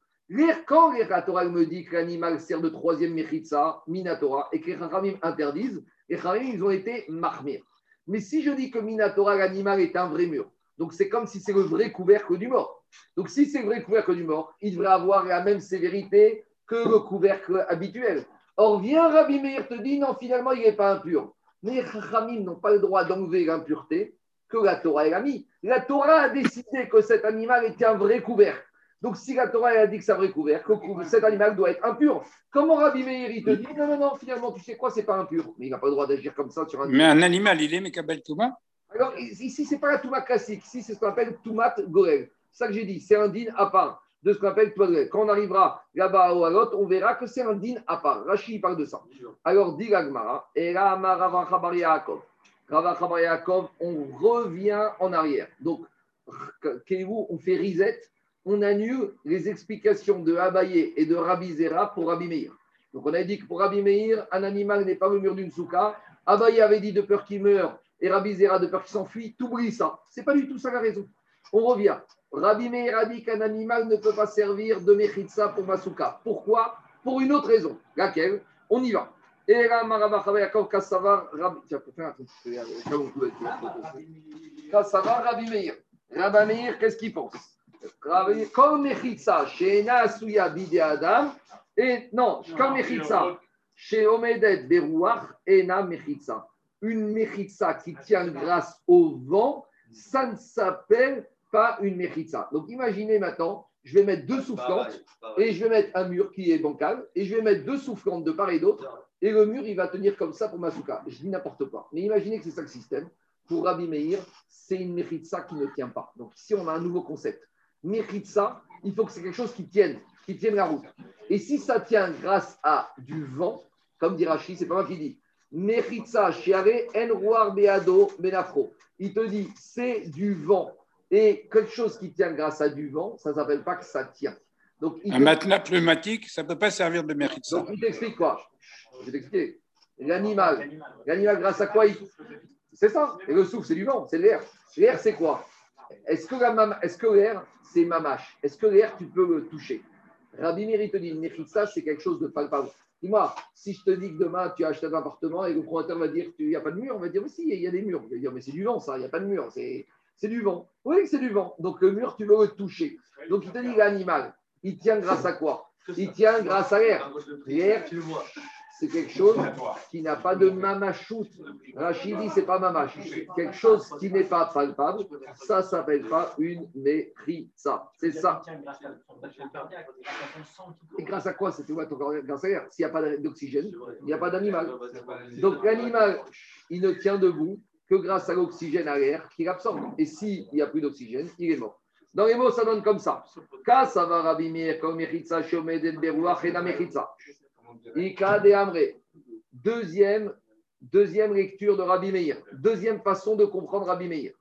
Quand la Torah me dit que l'animal sert de troisième mechitza, minatora, et que les Chachamim interdisent, les Chachamim, ils ont été marmir. Mais si je dis que minatora, l'animal est un vrai mur, donc c'est comme si c'est le vrai couvercle du mort. Donc si c'est le vrai couvercle du mort, il devrait avoir la même sévérité que le couvercle habituel. Or, vient Rabbi Meir te dit, non, finalement, il n'est pas impur. Mais les Chachamim n'ont pas le droit d'enlever l'impureté que la Torah elle a mis. La Torah a décidé que cet animal était un vrai couvercle. Donc, si la Torah elle a dit que c'est un vrai couvercle, que cet animal doit être impur. Comment Rabbi Meir il te dit non, non, non, finalement, tu sais quoi, c'est pas impur. Mais il n'a pas le droit d'agir comme ça sur un Mais un animal, il est Mekabel Touma? Alors, ici, ce n'est pas la Touma classique. Ici, c'est ce qu'on appelle Toumat Gorel. C'est ça que j'ai dit. C'est un din à part de ce qu'on appelle Toumat Gorel. Quand on arrivera là-bas au Halot, on verra que c'est un din à part. Rashi il parle de ça. Alors, dit l'Agmara, et là, Marava Chabar Yaakov. On revient en arrière. Donc, on fait reset, on annule les explications de Abaye et de Rabbi Zera pour Rabbi Meir. Donc, on a dit que pour Rabbi Meir, un animal n'est pas le mur d'une souka. Abaye avait dit de peur qu'il meure et Rabbi Zera de peur qu'il s'enfuit. T'oublies ça. C'est pas du tout ça la raison. On revient. Rabbi Meir a dit qu'un animal ne peut pas servir de Mechitsa pour Masuka. Pourquoi? Pour une autre raison. Laquelle? On y va. Et là, Marabachava Kassavar Rabbi. Tiens, pour faire un truc. Kassavar Rabbi Meir. Rabbi Meir, qu'est-ce qu'il pense? Rabbi- Comme Mechitsa, chez Asuya Bide Adam. Et non, comme Mechitsa, chez Omedet Berouach, Ena Mechitsa. Une Mechitsa qui tient grâce au vent, ça ne s'appelle pas une Mechitsa. Donc imaginez maintenant, je vais mettre deux soufflantes et je vais mettre un mur qui est bancal et je vais mettre deux soufflantes de part et d'autre et le mur il va tenir comme ça pour ma souka. Je dis n'importe quoi. Mais imaginez que c'est ça le système. Pour Rabbi Meir, c'est une Mechitsa qui ne tient pas. Donc ici on a un nouveau concept. Mechitsa, il faut que c'est quelque chose qui tienne, qui tienne la route. Et si ça tient grâce à du vent, comme dit Rashi, c'est pas moi qui dis. Mechitsa, shiare, en roar beado, benafro. Il te dit, c'est du vent. Et quelque chose qui tient grâce à du vent, ça ne s'appelle pas que ça tient. Donc, Un te- matelas pneumatique, ça ne peut pas servir de mérite ça. donc, il t'explique quoi? Je vais t'expliquer. L'animal, l'animal, grâce à quoi il. C'est ça. Et le souffle, c'est du vent, c'est l'air. L'air, c'est quoi? Est-ce que, la que l'air, c'est mamache? Est-ce que l'air, tu peux le toucher? Rabbi Meir, il te dit, une c'est quelque chose de palpable. Dis-moi, si je te dis que demain, tu acheté un appartement et le promoteur va dire qu'il n'y a pas de mur, on va dire, mais si, il y a des murs. Il va dire, mais c'est du vent, ça, il n'y a pas de mur. C'est, c'est du vent. Oui, c'est du vent. Donc, le mur, tu veux le toucher. Donc, il te dit, l'animal, il tient grâce à quoi? Il tient grâce à l'air. L'air, Tu le vois. C'est quelque chose qui n'a pas de mamachout. Rachid dit, c'est pas mamache. Quelque chose qui n'est pas palpable, ça s'appelle pas une mechitsa. C'est ça. Et grâce à quoi c'était ouais, ton corps- grâce à l'air S'il n'y a pas d'oxygène, il n'y a pas d'animal. Donc l'animal, il ne tient debout que grâce à l'oxygène à l'air qu'il absorbe. Et s'il n'y a plus d'oxygène, il est mort. Dans les mots, ça donne comme ça. Comme et la. Ika de Amre. Deuxième, deuxième lecture de Rabbi Meir. Deuxième façon de comprendre Rabbi Meir.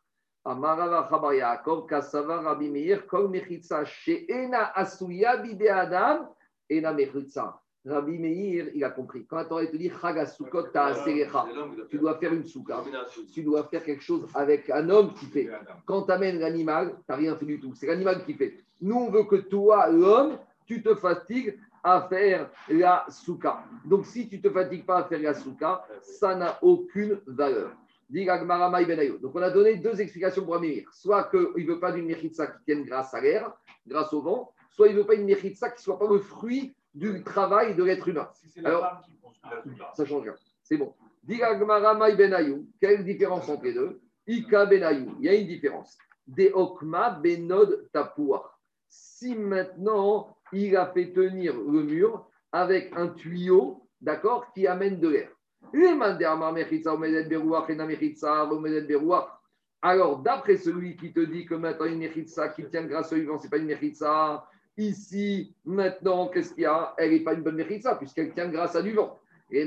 Amarava Chabar Kasava Rabbi Meir, Kol Mechitsa, She'ena Asuya Bide Adam, Ena Mechitsa. Rabbi Meir, il a compris. Quand la Torah te dit Chagasukot Ta'aselecha, tu dois faire une souka. Tu dois faire quelque chose avec un homme qui fait. Quand tu amènes l'animal, tu n'as rien fait du tout. C'est l'animal qui fait. Nous, on veut que toi, l'homme, tu te fatigues à faire la souka. Donc, si tu ne te fatigues pas à faire la souka, ça n'a aucune valeur. Benayo. Donc, on a donné deux explications pour Amir. Soit qu'il ne veut pas d'une mechitsa qui tienne grâce à l'air, grâce au vent, soit il ne veut pas une mechitsa qui ne soit pas le fruit du travail de l'être humain. Si c'est la Alors, femme qui pense que la Ça change rien. C'est bon. Benayo. Quelle différence entre les deux? Ika Benayu. Il y a une différence. De Okma Benod Tapua. Si maintenant il a fait tenir le mur avec un tuyau, d'accord, qui amène de l'air. Alors, d'après celui qui te dit que maintenant une Mechitsa qui tient grâce au vivant, ce n'est pas une Mechitsa, ici, maintenant, qu'est-ce qu'il y a? Elle n'est pas une bonne Mechitsa, puisqu'elle tient grâce à du vent. Mais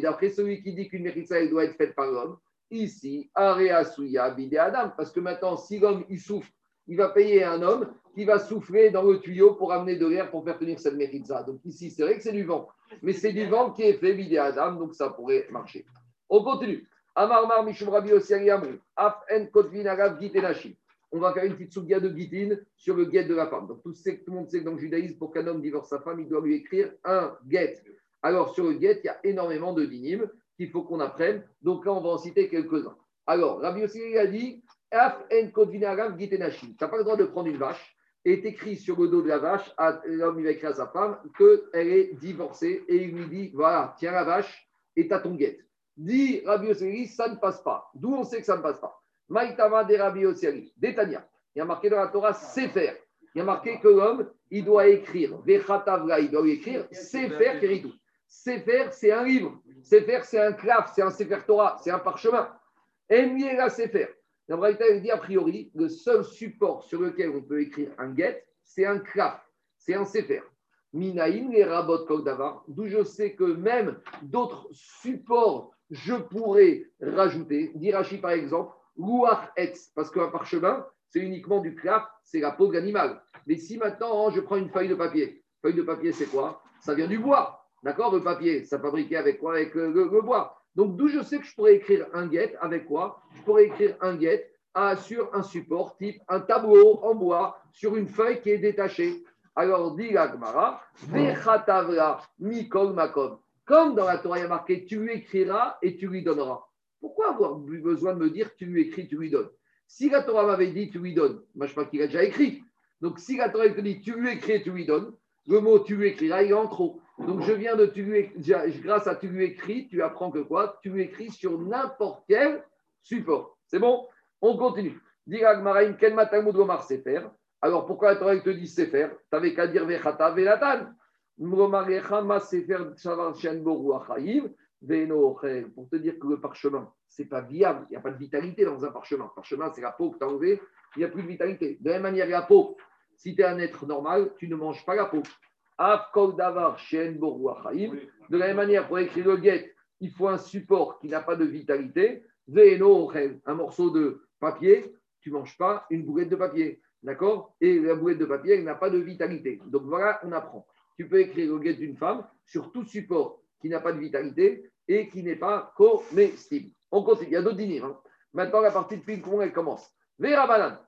d'après celui qui dit qu'une Mechitsa, elle doit être faite par l'homme, ici, Area Suya Adam. Parce que maintenant, si l'homme, il souffle, il va payer un homme qui va souffler dans le tuyau pour amener de l'air pour faire tenir cette Mechitsa. Donc ici, c'est vrai que c'est du vent. Mais c'est du vent qui est fait Bidé Adam, donc ça pourrait marcher. On continue. Mishum Rabbi. Af en Kotvin Gitenashi. On va faire une petite souga de Gitin sur le guet de la femme. Donc tout, tout le monde sait que dans le judaïsme, pour qu'un homme divorce sa femme, il doit lui écrire un guet. Alors sur le guet, il y a énormément de dynimes qu'il faut qu'on apprenne. Donc là, on va en citer quelques-uns. Alors, Rabbi Osiari a dit Af en n'as pas le droit de prendre une vache et t'écris sur le dos de la vache, l'homme il va écrire à sa femme qu'elle est divorcée et il lui dit voilà, tiens la vache et t'as ton guet. Dit Rabbi Osseri, ça ne passe pas. D'où on sait que ça ne passe pas? Maïtama de Rabbi Osseri, Détania. Il y a marqué dans la Torah Sefer. Il y a marqué que l'homme, il doit écrire, Vechatavra, il doit lui écrire Sefer Keritou. Sefer, c'est un livre. Sefer, c'est un claf, c'est un Sefer Torah, c'est un parchemin. Enmier la Sefer. La Braïta elle dit a priori, le seul support sur lequel on peut écrire un get, c'est un claf, c'est un sefer. Minaïm, les rabot Kogdavar, d'où je sais que même d'autres supports, je pourrais rajouter. Dirachi, par exemple, Louar Etz, parce qu'un parchemin, c'est uniquement du claf, c'est la peau de l'animal. Mais si maintenant, je prends une feuille de papier, feuille de papier, c'est quoi? Ça vient du bois. D'accord? Le papier, ça fabriqué avec quoi? Avec euh, le bois. Donc, d'où je sais que je pourrais écrire un guet avec quoi Je pourrais écrire un guet à- sur un support type un tableau en bois sur une feuille qui est détachée. Alors, dit Vechatavra mikol makom. Comme dans la Torah, il y a marqué tu lui écriras et tu lui donneras. Pourquoi avoir besoin de me dire tu lui écris, tu lui donnes? Si la Torah m'avait dit tu lui donnes, moi je crois qu'il a déjà écrit. Donc, si la Torah te dit tu lui écris et tu lui donnes, le mot tu lui écriras, il est en trop. Donc, je viens de tu grâce à tu lui écris, tu apprends que quoi? Tu lui écris sur n'importe quel support. C'est bon? On continue. Agmaraïm, Ken Matamud Gomar Sefer. Alors, pourquoi la Torah te dit Sefer? Tu n'avais qu'à dire Vechata Velatan. Pour te dire que le parchemin, c'est pas viable. Il n'y a pas de vitalité dans un parchemin. Le parchemin, c'est la peau que tu as enlevée. Il n'y a plus de vitalité. De la même manière, la peau, si tu es un être normal, tu ne manges pas la peau. De la même manière, pour écrire le guet, il faut un support qui n'a pas de vitalité. Un morceau de papier, tu ne manges pas une boulette de papier. D'accord? Et la boulette de papier, elle n'a pas de vitalité. Donc voilà, on apprend. Tu peux écrire le guet d'une femme sur tout support qui n'a pas de vitalité et qui n'est pas comestible. On continue. Il y a d'autres dîners. hein. Maintenant, la partie de ping-pong, elle commence. Vera banane.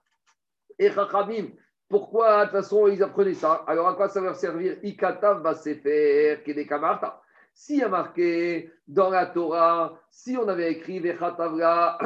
Et Chachamim, pourquoi, de toute façon, ils apprenaient ça? Alors, à quoi ça va servir? Ikatav va faire, Kedekamarta. S'il y a marqué dans la Torah, si on avait écrit Vechatavla,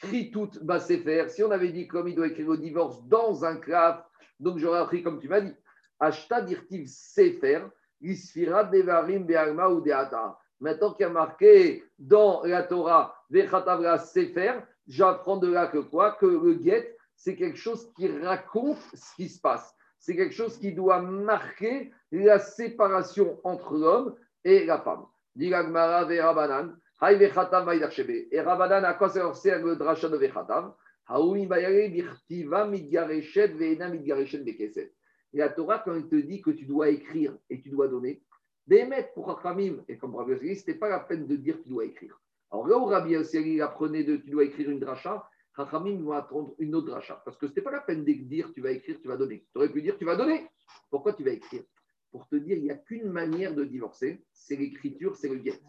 Kritut va faire, si on avait dit comme il doit écrire le divorce dans un clave, donc j'aurais appris comme tu m'as dit. Ashta dirtiv Sefer, Isfira Devarim Be'alma ou Deata. Maintenant qu'il y a marqué dans la Torah Vechatavla Sefer, j'apprends de là que quoi? Que le guet, c'est quelque chose qui raconte ce qui se passe. C'est quelque chose qui doit marquer la séparation entre l'homme et la femme. Et Rabanan, à quoi ça sert le drachat de. Et la Torah, quand il te dit que tu dois écrire et tu dois donner, d'émettre pour Rachamim, et comme Rabbi Yossi, ce n'était pas la peine de dire tu dois écrire. Alors là où Rabbi Yossi apprenait de tu dois écrire une dracha, Rachamim vont attendre une autre dracha. Parce que ce n'était pas la peine de dire tu vas écrire, tu vas donner. Tu aurais pu dire tu vas donner. Pourquoi tu vas écrire? Pour te dire il n'y a qu'une manière de divorcer, c'est l'écriture, c'est le guet.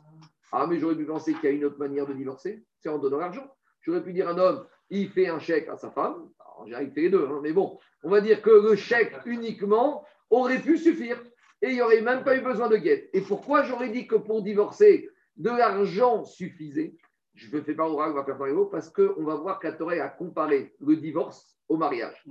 Ah, mais j'aurais pu penser qu'il y a une autre manière de divorcer, c'est en donnant l'argent. J'aurais pu dire un homme, il fait un chèque à sa femme. Alors, j'ai il fait les deux, hein, mais bon, on va dire que le chèque uniquement aurait pu suffire. Et il n'y aurait même pas eu besoin de guette. Et pourquoi j'aurais dit que pour divorcer, de l'argent suffisait? Je ne fais pas oral, on va faire par les mots, parce qu'on va voir qu'à Torah a comparé le divorce au mariage.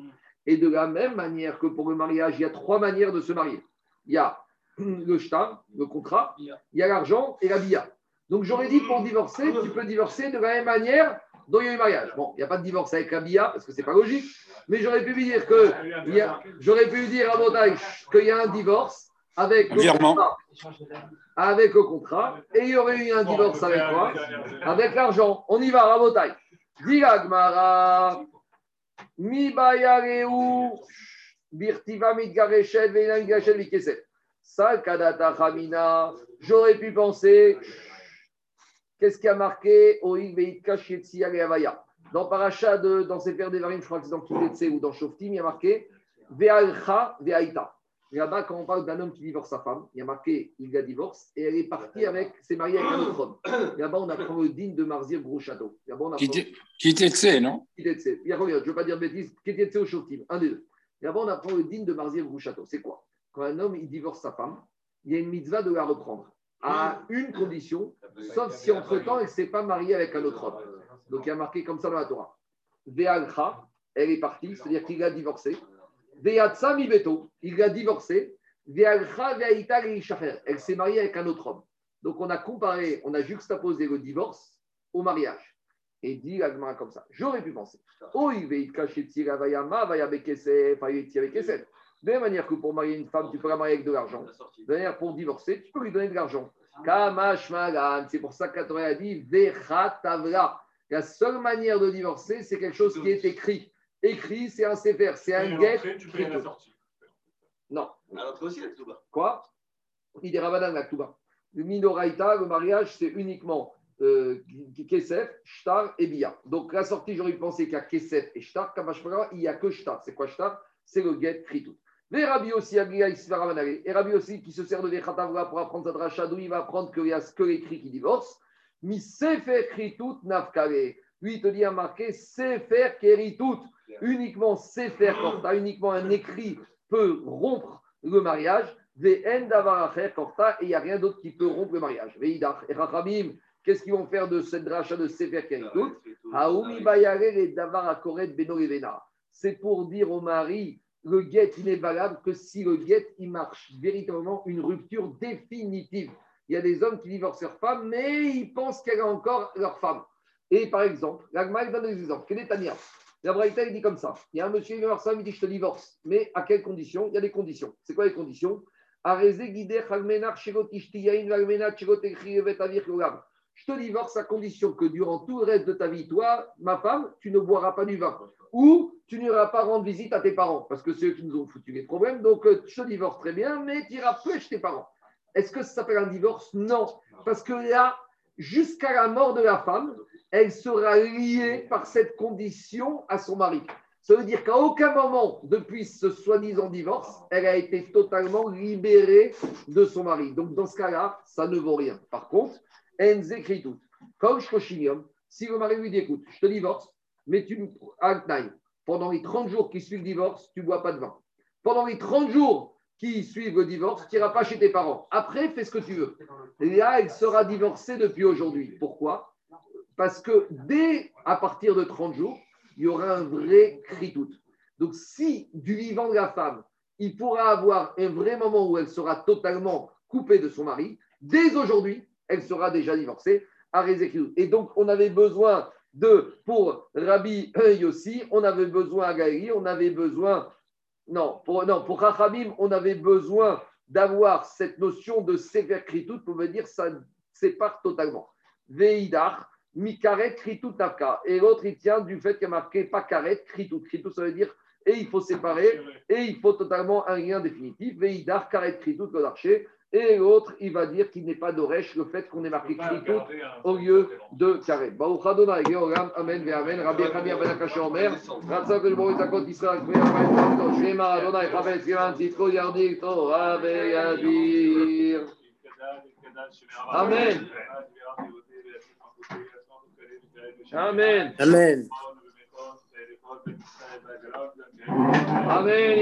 Et de la même manière que pour le mariage, il y a trois manières de se marier. Il y a le shtar, le contrat, il y a l'argent et la bia. Donc j'aurais dit pour divorcer, tu peux divorcer de la même manière dont il y a eu mariage. Bon, il n'y a pas de divorce avec la bia parce que c'est pas logique, mais j'aurais pu lui dire que j'aurais pu lui dire à Montagne qu'il y a un divorce avec le contrat, avec le contrat, et il y aurait eu un divorce avec quoi Avec l'argent. On y va, Rabotai. Diga Gmara, mi bayareu, birtiva mitgareshet, veina mitgareshet mikeset. Sal kadata chamina. J'aurais pu penser, qu'est-ce qui a marqué? Oïg veitka shetsi Avaya Dans Paracha, de, dans Sefer Devarim, je crois que c'est dans Kitetse ou dans Shoftim, il y a marqué Ve'alcha ve'aita. Et Là-bas, quand on parle d'un homme qui divorce sa femme, il y a marqué il la divorce et elle est partie avec, s'est mariée avec un autre homme. Et Là-bas, on apprend le digne de Marzir Grouchato. Là-bas, on apprend Qui qui t'excès, non? Kitetse. Il y a combien? Je ne veux pas dire. Kitetse ou Shoftim, un des deux. Et Là-bas, on apprend le digne de Marzir Grouchato. C'est quoi? Quand un homme il divorce sa femme, il y a une mitzvah de la reprendre à une condition, sauf si entre-temps, elle ne s'est pas mariée avec un autre homme. Donc, il y a marqué comme ça dans la Torah. Ve'alcha, elle est partie, c'est-à-dire qu'il a divorcé. Il a divorcé. Elle s'est mariée avec un autre homme. Donc, on a comparé, on a juxtaposé le divorce au mariage. Et dit l'agma comme ça. J'aurais pu penser. De la manière que pour marier une femme, tu peux la marier avec de l'argent. De la manière pour divorcer, tu peux lui donner de l'argent. C'est pour ça Torah a dit. La seule manière de divorcer, c'est quelque chose qui est écrit. Écrit, c'est un sévère, c'est un guet. tu payes la sortie. Non, À l'entrée aussi, la. Quoi? Il est Ramadan la. Le Minoraïta, le mariage, c'est uniquement euh, Kesef, Shtar et Bia. Donc la sortie, j'aurais pensé qu'il y a Kesef et Shtar. Kamashpara, il n'y a que Shtar. C'est quoi Shtar? C'est le get Kritout. Mais Rabbi aussi. Et Rabbi aussi, qui se sert de Vechatavra pour apprendre sa dracha, d'où il va apprendre qu'il n'y a que les cris qui divorcent. Mi Sefer Kritout Nafkale. Lui, il te dit à marquer Sefer Keritout. Uniquement Sefer Korta, uniquement un écrit peut rompre le mariage. Et il n'y a rien d'autre qui peut rompre le mariage. Et Rachamim, qu'est-ce qu'ils vont faire de cette dracha de Sefer levena. C'est pour dire au mari le guet, il n'est valable que si le guet, il marche véritablement une rupture définitive. Il y a des hommes qui divorcent leur femme, mais ils pensent qu'elle a encore leur femme. Et par exemple, l'Agma, il donne des exemples. Quel est Tania La Braïta, il dit comme ça. Il y a un monsieur, il sa femme, il dit Je te divorce. Mais à quelles conditions? Il y a des conditions. C'est quoi les conditions? Je te divorce à condition que durant tout le reste de ta vie, toi, ma femme, tu ne boiras pas du vin. Ou tu n'iras pas rendre visite à tes parents, parce que c'est eux qui nous ont foutu les problèmes. Donc, euh, je te divorce très bien, mais tu iras plus chez tes parents. Est-ce que ça s'appelle un divorce? Non. Parce que là, jusqu'à la mort de la femme, elle sera liée par cette condition à son mari. Ça veut dire qu'à aucun moment, depuis ce soi-disant divorce, elle a été totalement libérée de son mari. Donc, dans ce cas-là, ça ne vaut rien. Par contre, Enze tout. Comme Shkoshinium, si le mari lui dit écoute, je te divorce, mais tu me. Altnaï, pendant les 30 jours qui suivent le divorce, tu ne bois pas de vin. Pendant les 30 jours qui suivent le divorce, tu n'iras pas chez tes parents. Après, fais ce que tu veux. Et là, elle sera divorcée depuis aujourd'hui. Pourquoi? Parce que dès à partir de 30 jours, il y aura un vrai kritout. Donc, si du vivant de la femme, il pourra avoir un vrai moment où elle sera totalement coupée de son mari, dès aujourd'hui, elle sera déjà divorcée à Rézékiou. Et donc, on avait besoin de, pour Rabbi Yossi, on avait besoin à Gaïri, on avait besoin, non, pour, non, pour Rachamim, on avait besoin d'avoir cette notion de sévère pour me dire ça sépare totalement. Veidar, mikaret kritout nafka. Et l'autre, il tient du fait qu'il y a marqué pas karet kritout. Kritout, ça veut dire et il faut séparer, et il faut totalement un lien définitif. Veidar, karet kritout, le archer. Et l'autre, il va dire qu'il n'est pas d'Oresh, le fait qu'on ait marqué Kritout au lieu de Karem. Baruch Adonai, Georgam, Amen, ve Amen, Rabbi Khamir, Ben Akash Omer, Ratzak, le Boris Akot, Israël, Kwe, Amen, Shema, Adonai, Chavetz, Yeman, Titko, Yardik, Torah, ve Yadir. Amen. Amen. Amen. Amen.